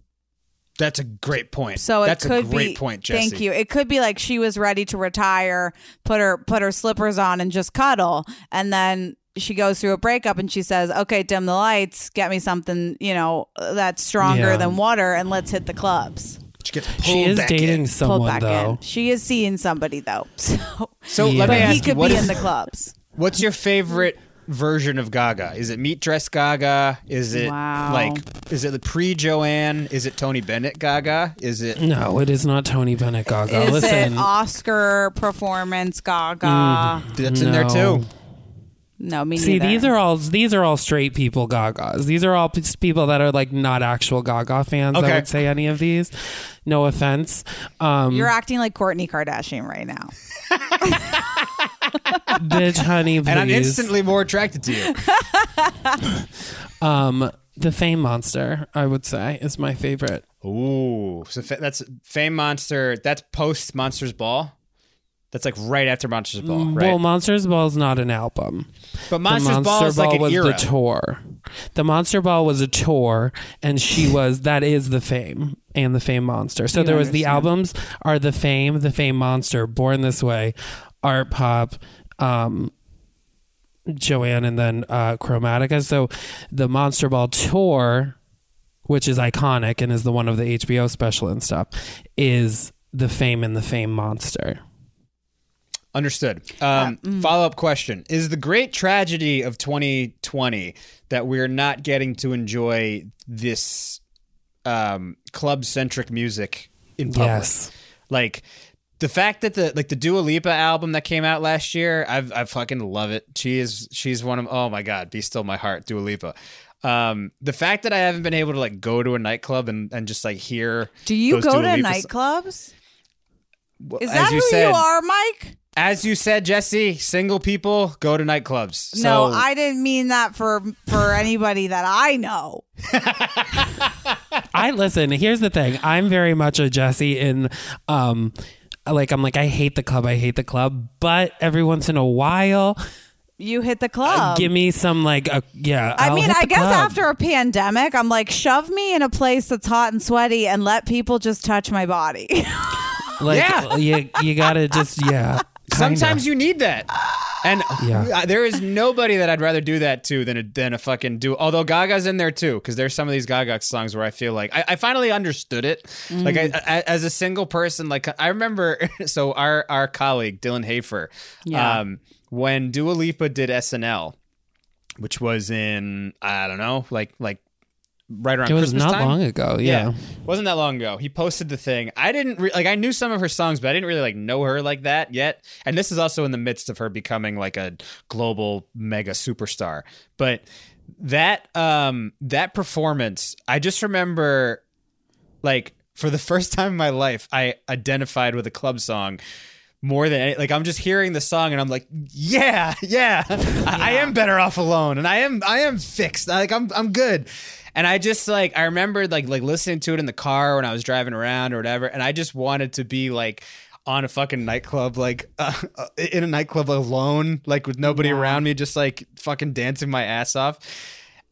That's a great point. So it That's could a great be. point, Jessie. Thank you. It could be like she was ready to retire, put her put her slippers on, and just cuddle, and then she goes through a breakup, and she says, "Okay, dim the lights, get me something, you know, that's stronger Yeah. than water, and let's hit the clubs." She gets pulled She is back dating in. Someone back though. in. She is seeing somebody though, [LAUGHS] so, So Yeah. let me but ask he you, could what be is- in the clubs. What's your favorite version of Gaga? Is it meat dress Gaga? Is it Wow. like is it the pre Joanne? Is it Tony Bennett Gaga? Is it No, it is not Tony Bennett Gaga. Is Listen, it Oscar performance Gaga? that's in there too? No, me See, neither. these are all these are all straight people Gagas. These are all p- people that are like not actual Gaga fans. Okay. I would say any of these. No offense. Um, You're acting like Kourtney Kardashian right now. [LAUGHS] bitch, honey, please. [LAUGHS] And I'm instantly more attracted to you. [LAUGHS] um, the Fame Monster, I would say, is my favorite. Ooh, so fa- that's Fame Monster. That's post Monsters Ball. That's like right after Monsters Ball, right? Mm, Well, Monsters Ball is not an album. but Monsters Monster Ball is like an was era. the tour. The Monster Ball was a tour, and she [LAUGHS] was that is the Fame and the Fame Monster. So You there was the understand. albums are the Fame, the Fame Monster, Born This Way, Art Pop, um, Joanne, and then uh, Chromatica. So the Monster Ball tour, which is iconic and is the one of the HBO special and stuff, is the Fame and the Fame Monster. Understood. Um, Follow up question: Is the great tragedy of 2020 that we're not getting to enjoy this um, club centric music in public? Yes. Like the fact that the like the Dua Lipa album that came out last year, I've I fucking love it. She is she's one of oh my god, be still my heart, Dua Lipa. Um, the fact that I haven't been able to like go to a nightclub and, and just like hear Do you those go Dua to Lipa nightclubs? Well, Is that you who said, you are, Mike? As you said, Jessie, single people go to nightclubs. no, I didn't mean that for for anybody that I know. I listen. Here's the thing. I'm very much a Jessie in, um, like I'm like I hate the club. I hate the club. But every once in a while, You hit the club. Uh, give me some like a yeah. I I'll mean, I guess club. after a pandemic, I'm like, shove me in a place that's hot and sweaty and let people just touch my body. [LAUGHS] like Yeah. you you gotta just yeah. Kinda. Sometimes you need that. And Yeah. uh, there is nobody that I'd rather do that to than a, than a fucking do. Although Gaga's in there too, because there's some of these Gaga songs where I feel like I, I finally understood it. Like I, I, as a single person, like I remember. [LAUGHS] So our our colleague Dylan Hafer, Yeah. um, when Dua Lipa did SNL, which was in I don't know, like like right around it was Christmas not time? long ago. Yeah. wasn't that long ago. He posted the thing. I didn't re- like. I knew some of her songs, but I didn't really like know her like that yet. And this is also in the midst of her becoming like a global mega superstar. But that um that performance, I just remember like for the [LAUGHS] first time in my life, I identified with a club song. More than any, like, I'm just hearing the song and I'm like, yeah, yeah, [LAUGHS] I, I am better off alone, and I am, I am fixed. Like, I'm, I'm good. And I just like I remembered like like listening to it in the car when I was driving around or whatever, and I just wanted to be like on a fucking nightclub, like [LAUGHS] uh, uh, in a nightclub alone, like with nobody around me, just like fucking dancing my ass off.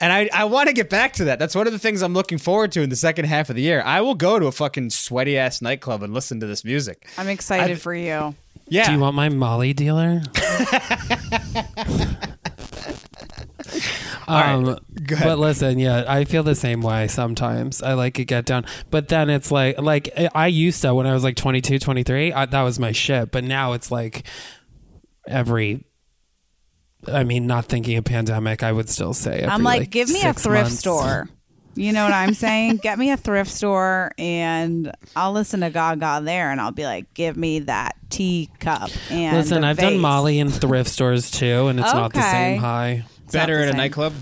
And I, I want to get back to that. That's one of the things I'm looking forward to in the second half of the year. I will go to a fucking sweaty ass nightclub and listen to this music. I'm excited I've- for you. Yeah. Do you want my Molly dealer? [LAUGHS] [LAUGHS] um, go ahead. but listen, yeah, I feel the same way sometimes. I like to get down, but then it's like, like I used to when I was like 22, 23, I, that was my shit. But now it's like every. I mean, not thinking of pandemic, I would still say. Every, I'm like, give me a thrift months. store. You know what I'm saying? Get me a thrift store and I'll listen to Gaga there and I'll be like, give me that teacup. And Listen, I've done. Molly in thrift stores too, and it's not the same high. It's Better at a nightclub?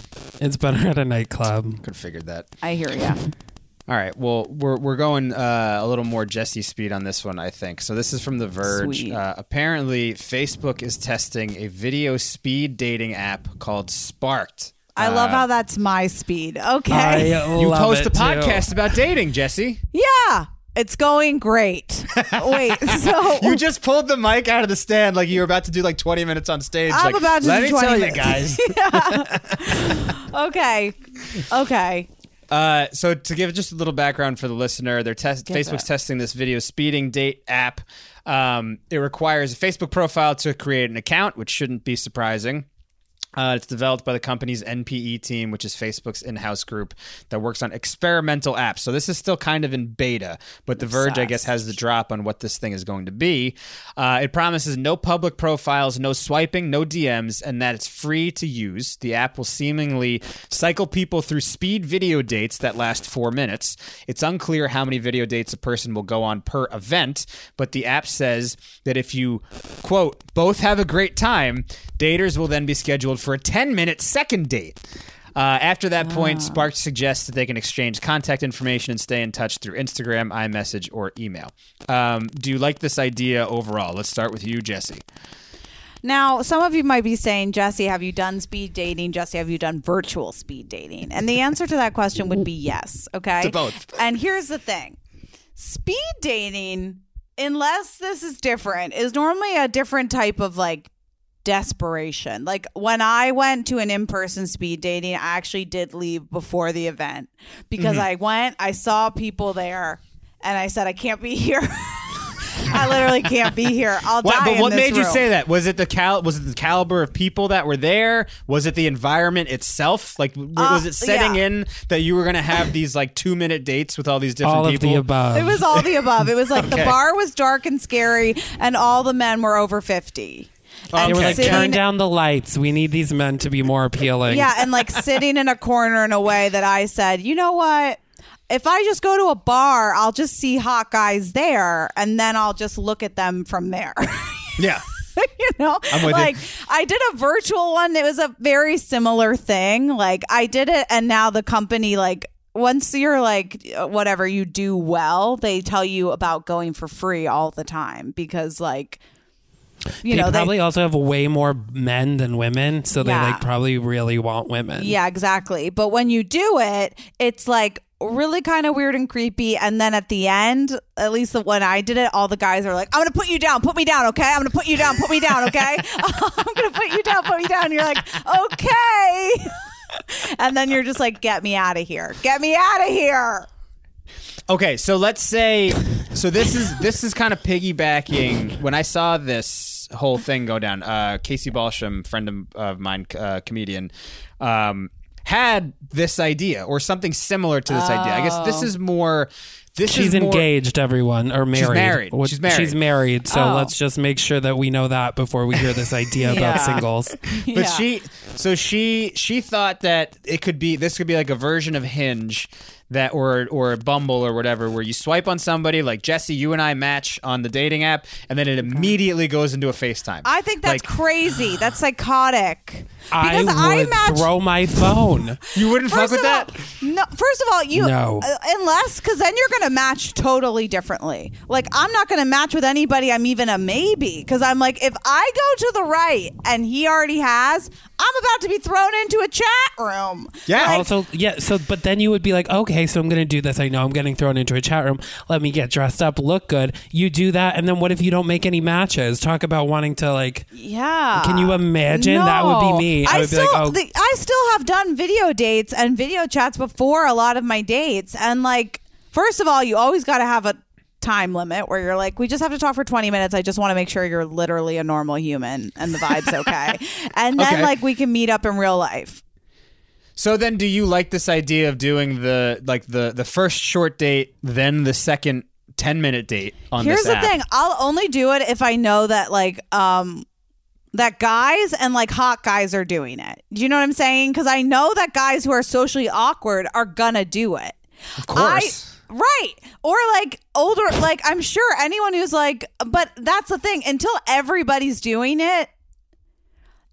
It's better at a nightclub. [LAUGHS] Could have figured that. I hear you. All right. Well, we're we're going uh, a little more Jessie speed on this one, I think. So this is from The Verge. Sweet. Uh, apparently, Facebook is testing a video speed dating app called Sparked. I love Uh, how that's my speed. Okay. I You love post it a too. podcast about dating, Jessie. yeah. It's going great. Wait, [LAUGHS] so You just pulled the mic out of the stand like you were about to do like 20 minutes on stage. I'm like, about to Let do me 20 tell minutes. you guys. [LAUGHS] okay. Okay. Uh, so to give just a little background for the listener, they're test Give Facebook's it. testing this video speeding date app. Um, it requires a Facebook profile to create an account, which shouldn't be surprising. Uh, it's developed by the company's NPE team, which is Facebook's in-house group that works on experimental apps. So this is still kind of in beta, but The Verge, I guess, has the drop on what this thing is going to be. Uh, it promises no public profiles, no swiping, no DMs, and that it's free to use. The app will seemingly cycle people through speed video dates that last four minutes. It's unclear how many video dates a person will go on per event, but the app says that if you, quote, both have a great time, daters will then be scheduled for a 10 minute second date. Uh, after that point, Spark suggests that they can exchange contact information and stay in touch through Instagram, iMessage, or email. Um, do you like this idea overall? Let's start with you, Jessie. Now, some of you might be saying, Jessie, have you done speed dating? Jessie, have you done virtual speed dating? And the answer to that question would be yes. Okay. [LAUGHS] To both. And here's the thing speed dating unless this is different, is normally a different type of like desperation. Like when I went to an in person speed dating, I actually did leave before the event because Mm-hmm. I went, I saw people there, and I said, I can't be here. [LAUGHS] I literally can't be here. I'll What, die. but in what this made you say that? Was it the cal? Was it the caliber of people that were there? Was it the environment itself? Like, w- was Uh, it setting yeah. in that you were going to have these like two minute dates with all these different All of people? the above. It was all the above. It was like the [LAUGHS] bar was dark and scary, and all the men were over fifty. And They were like, sitting- turn down the lights. We need these men to be more appealing. Yeah, and like sitting in a corner in a way that I said, you know what? If I just go to a bar, I'll just see hot guys there, and then I'll just look at them from there. [LAUGHS] yeah. [LAUGHS] you know, I'm with you. like I did a virtual one. It was a very similar thing. Like I did it, and now the company like. Once you're like whatever you do well, they tell you about going for free all the time because like you they know probably they also have way more men than women, so they like probably really want women. Yeah, exactly. But when you do it, it's like really kind of weird and creepy. And then at the end, at least the when I did it, all the guys are like, I'm to put you down, put me down, okay? I'm to put you down, put me down, okay? [LAUGHS] I'm to put you down, put me down. And you're like, okay. [LAUGHS] and then you're just like, get me out of here. Get me out of here. Okay, so let's say so this is this is kind of piggybacking when I saw this whole thing go down. Uh, Casey Balsham, friend of, of mine, uh, comedian, um, had this idea or something similar to this idea. I guess this is more. This She's is more, engaged, everyone, or married. married. What- She's married. She's married. So Oh. let's just make sure that we know that before we hear this idea Yeah. about singles. [LAUGHS] But Yeah. she, so she, she thought that it could be this could be like a version of Hinge that or or Bumble or whatever, where you swipe on somebody like Jesse, you and I match on the dating app, and then it immediately goes into a FaceTime. I think that's Like- crazy. [GASPS] That's psychotic. I Because would match- throw my phone. you wouldn't fuck First with of that. all, no. First of all, you No. uh, unless because then you're gonna match totally differently. Like I'm not gonna match with anybody. I'm even a maybe because I'm like if I go to the right and he already has, I'm about to be thrown into a chat room. Yeah. Like, also, yeah. So, but then you would be like, okay, so I'm going to do this. I know I'm getting thrown into a chat room. Let me get dressed up, look good. You do that, and then what if you don't make any matches? Talk about wanting to like. yeah. Can you imagine? That would be me. I would be like, oh. the- I still have done video dates and video chats before a lot of my dates, and like, first of all, you always got to have a time limit where you're like, we just have to talk for 20 minutes. I just want to make sure you're literally a normal human and the vibe's [LAUGHS] okay. and then Okay. like we can meet up in real life. So then, do you like this idea of doing the like the the first short date, then the second ten minute date on Here's this the thing. I'll only do it if I know that like um that guys and like hot guys are doing it. Do you know what I'm saying? Cuz I know that guys who are socially awkward are gonna do it. Of course. I, right. Or like older like I'm sure anyone who's like but that's the thing until everybody's doing it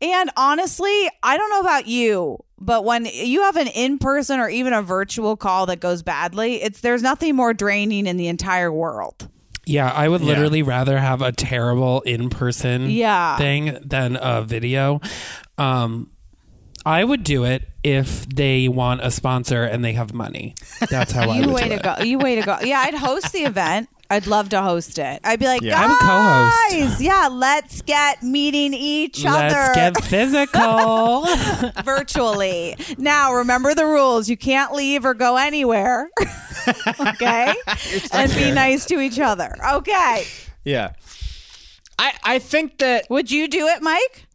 and honestly, I don't know about you, but when you have an in-person or even a virtual call that goes badly, it's there's nothing more draining in the entire world. Yeah, I would literally rather have a terrible in person Yeah. thing than a video. Um, I would do it if they want a sponsor and they have money. That's how [LAUGHS] I You would way do to it. go. You way to go. Yeah, I'd host the event. I'd love to host it. I'd be like, Yeah. I'm co-host. guys, yeah, let's get meeting each other Let's get physical. [LAUGHS] [LAUGHS] virtually. Now, remember the rules. You can't leave or go anywhere. okay? And be nice to each other. Okay. Yeah. I I think that Would you do it, Mike?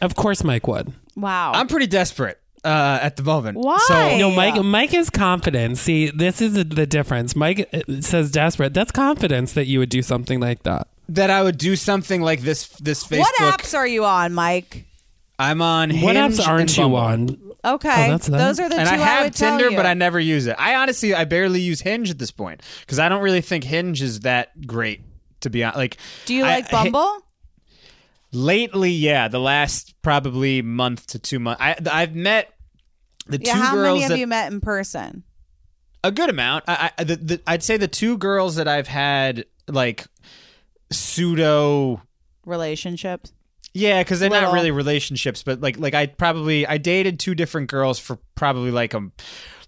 of course, Mike would. Wow. I'm pretty desperate uh, at the moment. Why? So No, Mike. Mike is confident. See, this is the, the difference. Mike uh, says desperate. That's confidence that you would do something like that. that I would do something like this. This Facebook. what apps are you on, Mike? I'm on. Hinge what Hinge apps aren't and you Bumble. on? Okay. Oh, that's them. Those are the And two I have would tell Tinder, you. but I never use it. I honestly, I barely use Hinge at this point because I don't really think Hinge is that great. To be honest, like, Do you I- like I- Bumble? lately, yeah, the last probably month to two months, I, I've met the yeah, two how girls many have that you met in person? a good amount. I, I the, the, I'd say the two girls that I've had like pseudo Relationships? Yeah, because they're Little. not really relationships, but like like I probably I dated two different girls for probably like a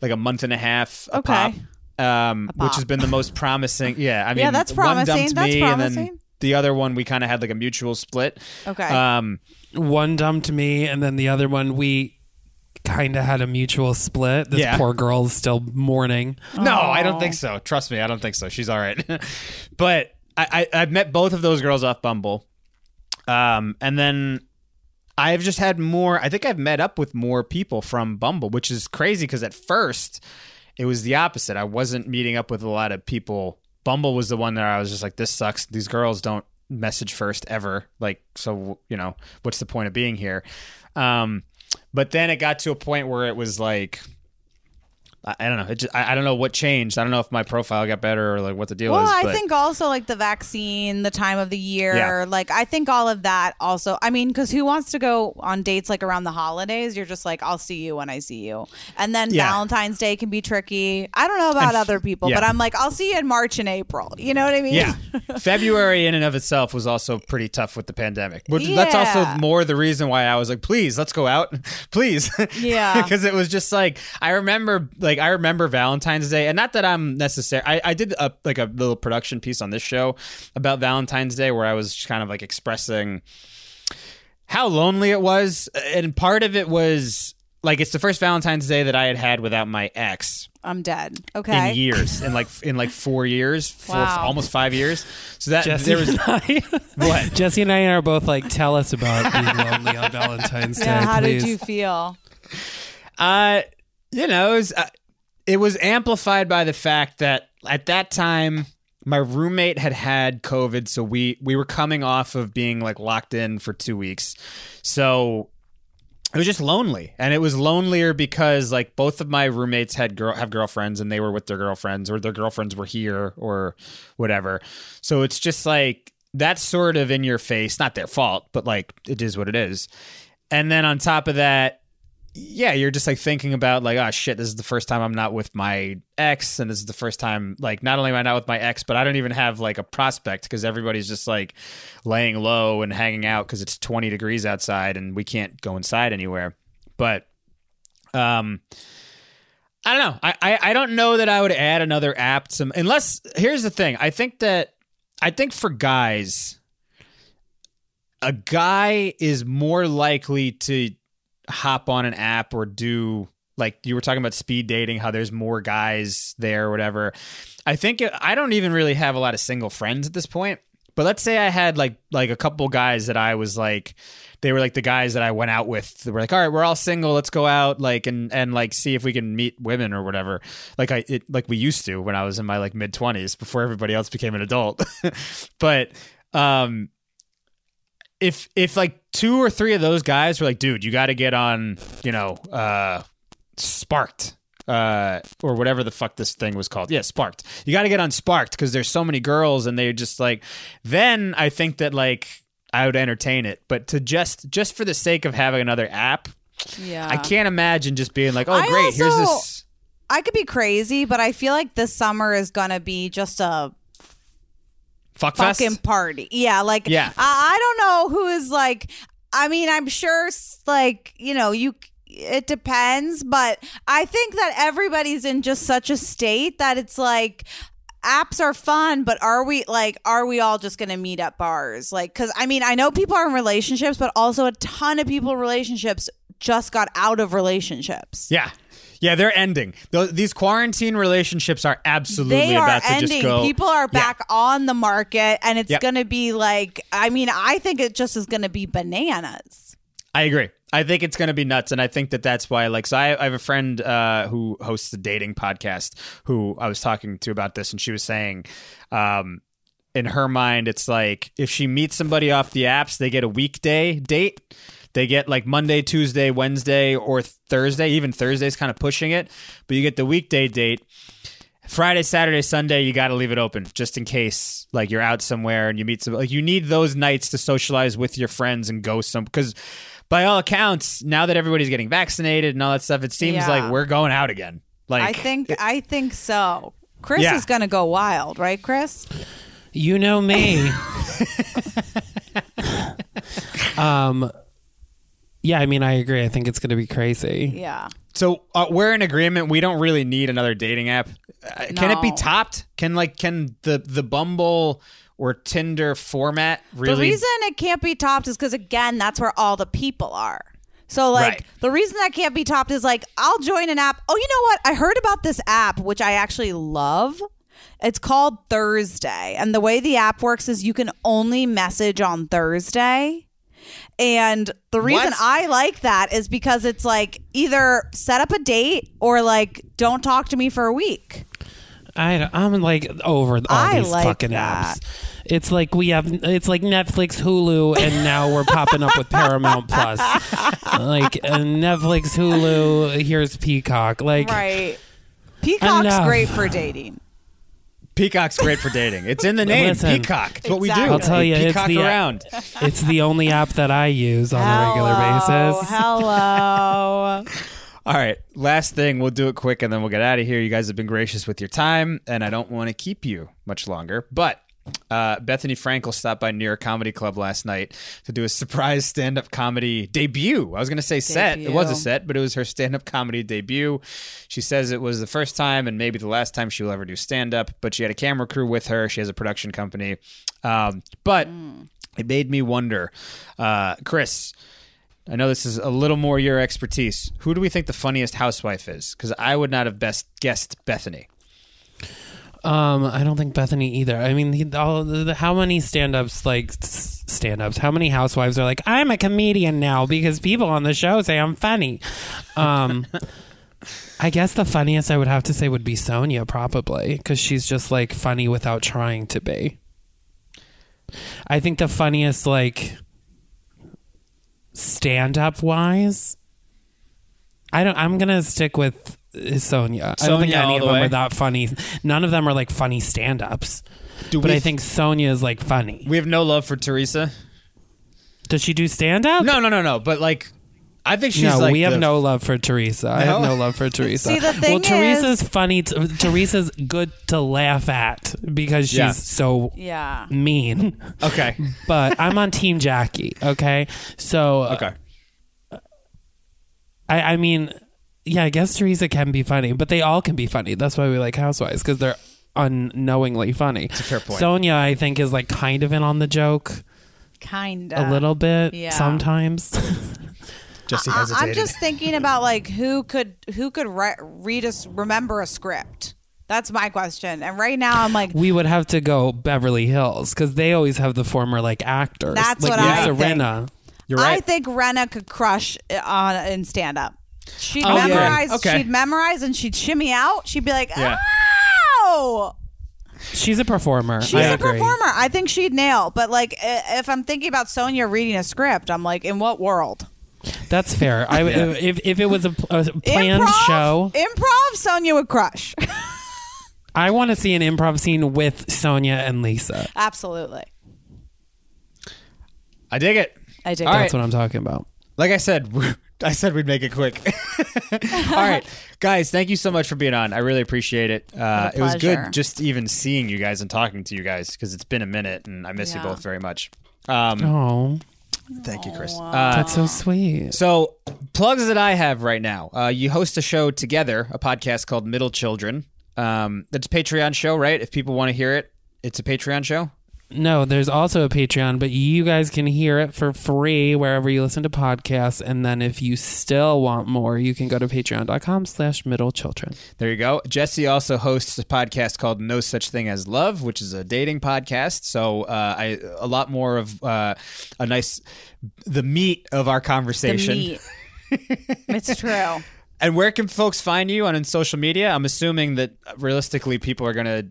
like a month and a half a Okay. pop. um, which pop. has been the most promising. Yeah, I mean, Yeah, that's One promising. dumped That's me, and then promising. the other one we kind of had like a mutual split. Okay. Um, One dumped me, and then the other one we kind of had a mutual split. This Yeah. poor girl is still mourning. No, I don't think so. Trust me, I don't think so. She's all right. [LAUGHS] but I, I I've met both of those girls off Bumble, um, and then I've just had more. I think I've met up with more people from Bumble, which is crazy because at first it was the opposite. I wasn't meeting up with a lot of people. Bumble was the one that I was just like, this sucks. These girls don't message first ever. Like, so you know, what's the point of being here? Um, but then it got to a point where it was like. I I don't know. It just, I, I don't know what changed. I don't know if my profile got better or like what the deal Well, is. I but- think also like the vaccine, the time of the year, Yeah. like I think all of that also. I mean, because who wants to go on dates like around the holidays? You're just like, I'll see you when I see you, and then Yeah. Valentine's Day can be tricky. I don't know about And other people, yeah. but I'm like, I'll see you in March and April. You know what I mean? Yeah. [LAUGHS] February in and of itself was also pretty tough with the pandemic. Which that's also more the reason why I was like, please, let's go out. [LAUGHS] please. Yeah. [LAUGHS] Because it was just like I remember like I remember Valentine's Day and not that I'm necessary I, I did a like a little production piece on this show about Valentine's Day where I was just kind of like expressing how lonely it was and part of it was like it's the first Valentine's Day that I had had without my ex I'm dead. Okay. in years in like in like four years four, Wow. almost five years so that Jessie there was and I, [LAUGHS] what Jessie and I are both like, tell us about being lonely on Valentine's [LAUGHS] Day, yeah. How please. did you feel? uh you know it was, uh, it was amplified by the fact that at that time my roommate had had covid so we we were coming off of being like locked in for two weeks. So it was just lonely and it was lonelier because like both of my roommates had girl have girlfriends and they were with their girlfriends or their girlfriends were here or whatever. So it's just like that's sort of in your face not their fault but like it is what it is. And then on top of that yeah you're just like thinking about like oh shit this is the first time i'm not with my ex and this is the first time like not only am i not with my ex but i don't even have like a prospect because everybody's just like laying low and hanging out because it's 20 degrees outside and we can't go inside anywhere. But um i don't know. I i, I don't know that i would add another app to unless here's the thing. I think that i think for guys a guy is more likely to hop on an app or do like you were talking about speed dating how there's more guys there or whatever. I think i don't even really have a lot of single friends at this point but let's say i had like like a couple guys that i was like they were like the guys that i went out with they were like all right we're all single let's go out like and and like see if we can meet women or whatever. Like i it, like we used to when i was in my like mid 20s before everybody else became an adult. [LAUGHS] But um if if like two or three of those guys were like, dude, you got to get on, you know, uh, Sparked, uh, or whatever the fuck this thing was called. Yeah, Sparked. You got to get on Sparked because there's so many girls, and they're just like. Then I think that like I would entertain it, but to just just for the sake of having another app, Yeah. I can't imagine just being like, oh I great, here's this. I could be crazy, but I feel like this summer is gonna be just a Fuck fest. fucking party. Yeah, like Yeah. I, I don't know who is like. I mean, I'm sure like you know you. It depends, but I think that everybody's in just such a state that it's like apps are fun, but are we like are we all just going to meet at bars? Like cuz I mean, I know people are in relationships, but also a ton of people in relationships just got out of relationships. Yeah. Yeah, they're ending. Th- These quarantine relationships are absolutely they are about to ending. just go. People are Yeah. back on the market, and it's Yep. going to be like. I mean, I think it just is going to be bananas. I agree. I think it's going to be nuts, and I think that that's why. Like, so I, I have a friend uh, who hosts a dating podcast who I was talking to about this, and she was saying, um, in her mind, it's like if she meets somebody off the apps, they get a weekday date. They get like Monday, Tuesday, Wednesday, or Thursday. Even Thursday's kind of pushing it, but you get the weekday date. Friday, Saturday, Sunday, you got to leave it open just in case, like you're out somewhere and you meet some. Like you need those nights to socialize with your friends and go some. Because by all accounts, now that everybody's getting vaccinated and all that stuff, it seems Yeah. like we're going out again. Like I think. I think so. Chris Yeah. is going to go wild, right, Chris? You know me. [LAUGHS] um, yeah, I mean, I agree. I think it's going to be crazy. Yeah. So uh, we're in agreement. We don't really need another dating app. uh, can it be No. topped? Can like can the the Bumble or Tinder format really? The reason it can't be topped is because again, that's where all the people are. So like Right. the reason that can't be topped is like I'll join an app. Oh, you know what? I heard about this app which I actually love. It's called Thursday. And the way the app works is you can only message on Thursday. And the reason What? I like that is because it's like either set up a date or like don't talk to me for a week. I, I'm like over all I these like fucking that. apps. It's like we have, it's like Netflix, Hulu, and now we're popping up with Paramount Plus. [LAUGHS] Like Netflix, Hulu, here's Peacock. Like, Right. Peacock's Enough. great for dating. Peacock's great for dating. It's in the [LAUGHS] name. Listen. Peacock. It's what we do. I'll tell We you, it's peacock the- around. it's the only app that I use on a regular basis. Hello. [LAUGHS] All right, last thing. We'll do it quick and then we'll get out of here. You guys have been gracious with your time, and I don't want to keep you much longer. But uh, Bethenny Frankel stopped by New York Comedy Club last night to do a surprise stand up comedy debut. I was going to say set. It was a set, but it was her stand up comedy debut. She says it was the first time and maybe the last time she will ever do stand up, but she had a camera crew with her. She has a production company. Um, but it made me wonder, uh, Chris. I know this is a little more your expertise. Who do we think the funniest housewife is? Because I would not have best guessed Bethany. Um, I don't think Bethenny either. I mean, the, all the, the- how many stand-ups like s- stand-ups? How many housewives are like, I'm a comedian now because people on the show say I'm funny. Um, [LAUGHS] I guess the funniest I would have to say would be Sonja, probably because she's just like funny without trying to be. I think the funniest like stand-up wise. I don't. I'm gonna stick with uh, Sonja. I don't think Sonja all any of the them way? are that funny. None of them are like funny stand-ups. Do But we I think Sonja is like funny. we have no love for Teresa? Does she do stand-up? No, no, no, no. But like, I think she's no, like we have the- no love for Teresa. I have No? no love for Teresa. [LAUGHS] See, the thing well, Teresa's funny. T- Teresa's good to laugh at because she's Yeah. so Yeah. mean. Okay, But I'm on Team Jackie. Okay, so uh, okay. I, I mean, yeah, I guess Teresa can be funny, but they all can be funny. That's why we like Housewives because they're unknowingly funny. It's a fair point. Sonja, I think, is like kind of in on the joke Kind of a little bit yeah. sometimes. [LAUGHS] Jessie I- hesitated. I'm just thinking about like who could who could re- read us remember a script. That's my question. And right now I'm like we would have to go Beverly Hills because they always have the former like actors. That's like what I Lisa think. Rinna. You're right. I think Rinna could crush uh, on in stand up. She'd Oh, yeah. memorize Okay. she'd memorize and she'd shimmy out. She'd be like, Yeah. "Ow!" She's a performer. She's I a agree. performer. I think she'd nail. But like i- if I'm thinking about Sonja reading a script, I'm like, in what world? That's fair. I if if it was a, a planned improv, show, Improv Sonja would crush. [LAUGHS] I want to see an improv scene with Sonja and Lisa. Absolutely. I dig it. I dig All it. right. That's what I'm talking about. Like I said, [LAUGHS] I said we'd make it quick. [LAUGHS] All right, guys, thank you so much for being on. I really appreciate it. Uh, it was good just even seeing you guys and talking to you guys because it's been a minute and I miss you both very much. Um, Oh, Thank you, Chris. Uh, that's so sweet. So, plugs that I have right now. Uh, you host a show together, a podcast called Middle Children. Um, that's a Patreon show, right? If people want to hear it, it's a Patreon show. No, there's also a Patreon, but you guys can hear it for free wherever you listen to podcasts. And then if you still want more, you can go to patreon.com slash middle children. There you go. Jessie also hosts a podcast called No Such Thing as Love, which is a dating podcast. So, uh, I a lot more of uh, a nice the meat of our The conversation. meat. [LAUGHS] it's true. And where can folks find you on in social media? I'm assuming that realistically, people are gonna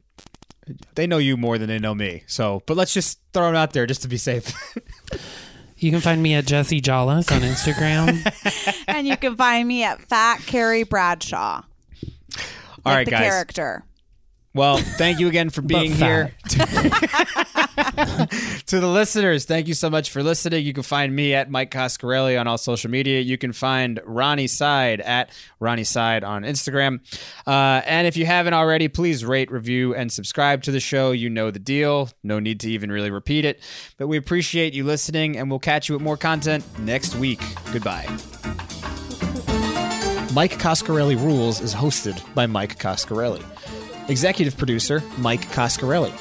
they know you more than they know me. So, but let's just throw them out there just to be safe. [LAUGHS] You can find me at Jessie Jolles on Instagram. [LAUGHS] and you can find me at Fat Carrie Bradshaw. All like right, the guys. character. Well, thank you again for being here. [LAUGHS] to the listeners, thank you so much for listening. You can find me at Mike Coscarelli on all social media. You can find Ronnie Side at Ronnie Side on Instagram. Uh, and if you haven't already, please rate, review, and subscribe to the show. You know the deal. No need to even really repeat it. But we appreciate you listening, and we'll catch you with more content next week. Goodbye. Mike Coscarelli Rules is hosted by Mike Coscarelli. Executive producer, Mike Coscarelli.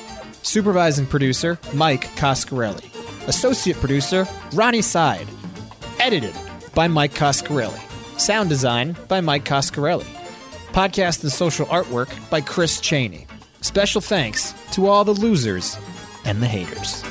Supervising producer, Mike Coscarelli. Associate producer, Ronnie Side. Edited by Mike Coscarelli. Sound design by Mike Coscarelli. Podcast and social artwork by Chris Cheney. Special thanks to all the losers and the haters.